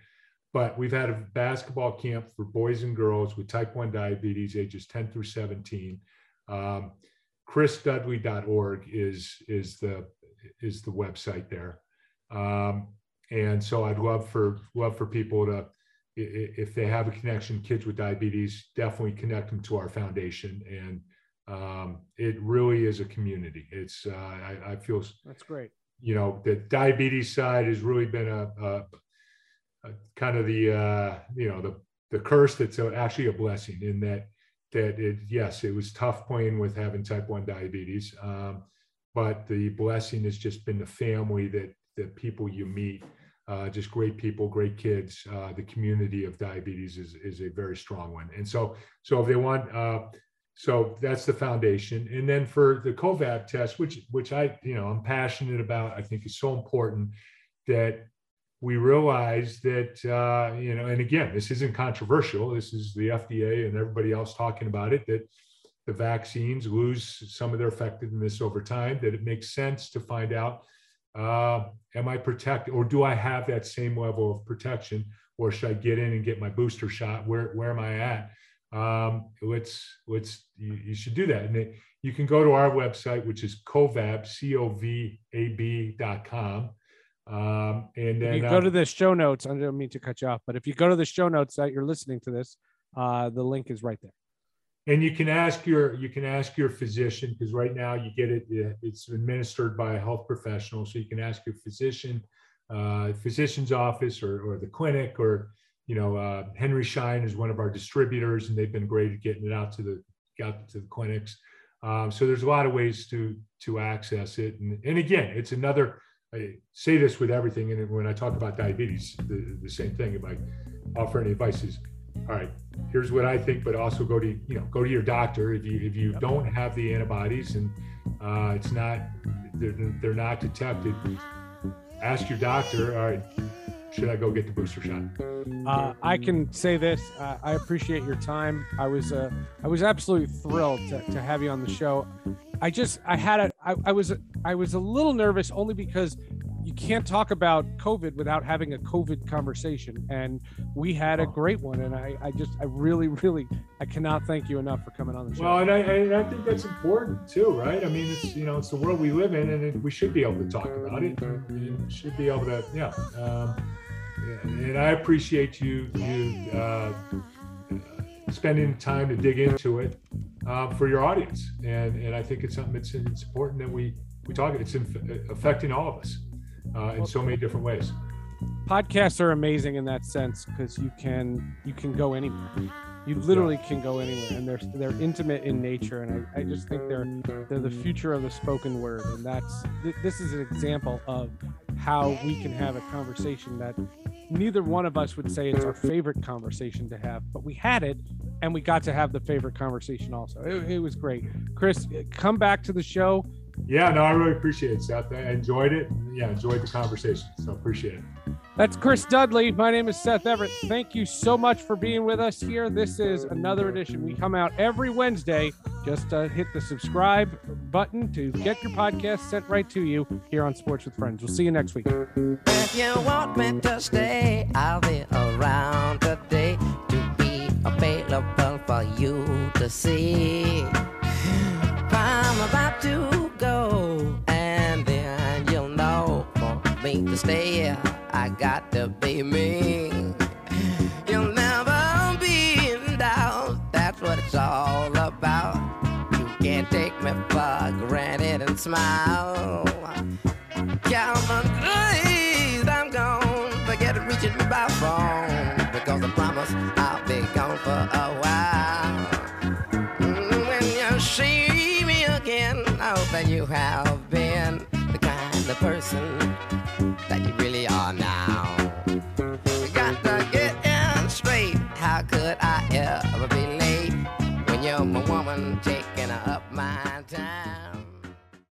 But we've had a basketball camp for boys and girls with type 1 diabetes, ages 10 through 17. Um, chrisdudley.org is, is, the, is the website there. Um, and so I'd love for, love for people to, if they have a connection, kids with diabetes, definitely connect them to our foundation. And um, it really is a community. It's, uh, I, I feel that's great you know, the diabetes side has really been a, a, a kind of the, uh, you know, the, the curse that's actually a blessing in that, that it, yes, it was tough playing with having type 1 diabetes. Um, but the blessing has just been the family that, the people you meet, uh, just great people, great kids. Uh, the community of diabetes is, is a very strong one. And so, so if they want, uh, so that's the foundation. And then for the COVAB test, which which I you know I'm passionate about, I think is so important that we realize that uh, you know, and again, this isn't controversial. This is the FDA and everybody else talking about it that the vaccines lose some of their effectiveness over time. That it makes sense to find out uh, am I protected or do I have that same level of protection, or should I get in and get my booster shot? Where where am I at? um, let's let's you, you, should do that and you can go to our website which is covab c-o-v-a-b dot com um, and then you go um, to the show notes i don't mean to cut you off but if you go to the show notes that you're listening to this uh, the link is right there and you can ask your you can ask your physician because right now you get it it's administered by a health professional so you can ask your physician uh, physician's office or, or the clinic or you know, uh, Henry Schein is one of our distributors, and they've been great at getting it out to the out to the clinics. Um, so there's a lot of ways to to access it. And, and again, it's another. I say this with everything, and when I talk about diabetes, the, the same thing. If I offer any advice, is all right. Here's what I think, but also go to you know go to your doctor if you if you yep. don't have the antibodies and uh, it's not they're, they're not detected. Ask your doctor. All right, should I go get the booster shot? Uh, I can say this: uh, I appreciate your time. I was uh, I was absolutely thrilled to, to have you on the show. I just I had a I, I was I was a little nervous only because you can't talk about COVID without having a COVID conversation. And we had a great one. And I, I just, I really, really, I cannot thank you enough for coming on the show. Well, and I, and I think that's important too, right? I mean, it's, you know, it's the world we live in and it, we should be able to talk about it. We should be able to, yeah. Um, and I appreciate you, you, uh, spending time to dig into it uh, for your audience. And, and I think it's something that's it's important that we, we talk, it's affecting all of us uh, in so many different ways. Podcasts are amazing in that sense because you can you can go anywhere. You literally can go anywhere, and they're they're intimate in nature, and I, I just think they're they're the future of the spoken word, and that's this is an example of how we can have a conversation that neither one of us would say it's our favorite conversation to have, but we had it, and we got to have the favorite conversation also. It, it was great. Chris, come back to the show yeah, no, I really appreciate it, Seth. I enjoyed it. Yeah, enjoyed the conversation. So appreciate it. That's Chris Dudley. My name is Seth Everett. Thank you so much for being with us here. This is another edition. We come out every Wednesday. Just uh, hit the subscribe button to get your podcast sent right to you here on Sports with Friends. We'll see you next week. If you want me to stay, I'll be around today to be available for you to see. I'm about to go, and then you'll know for me to stay. I got to be me. You'll never be in doubt. That's what it's all about. You can't take me for granted and smile.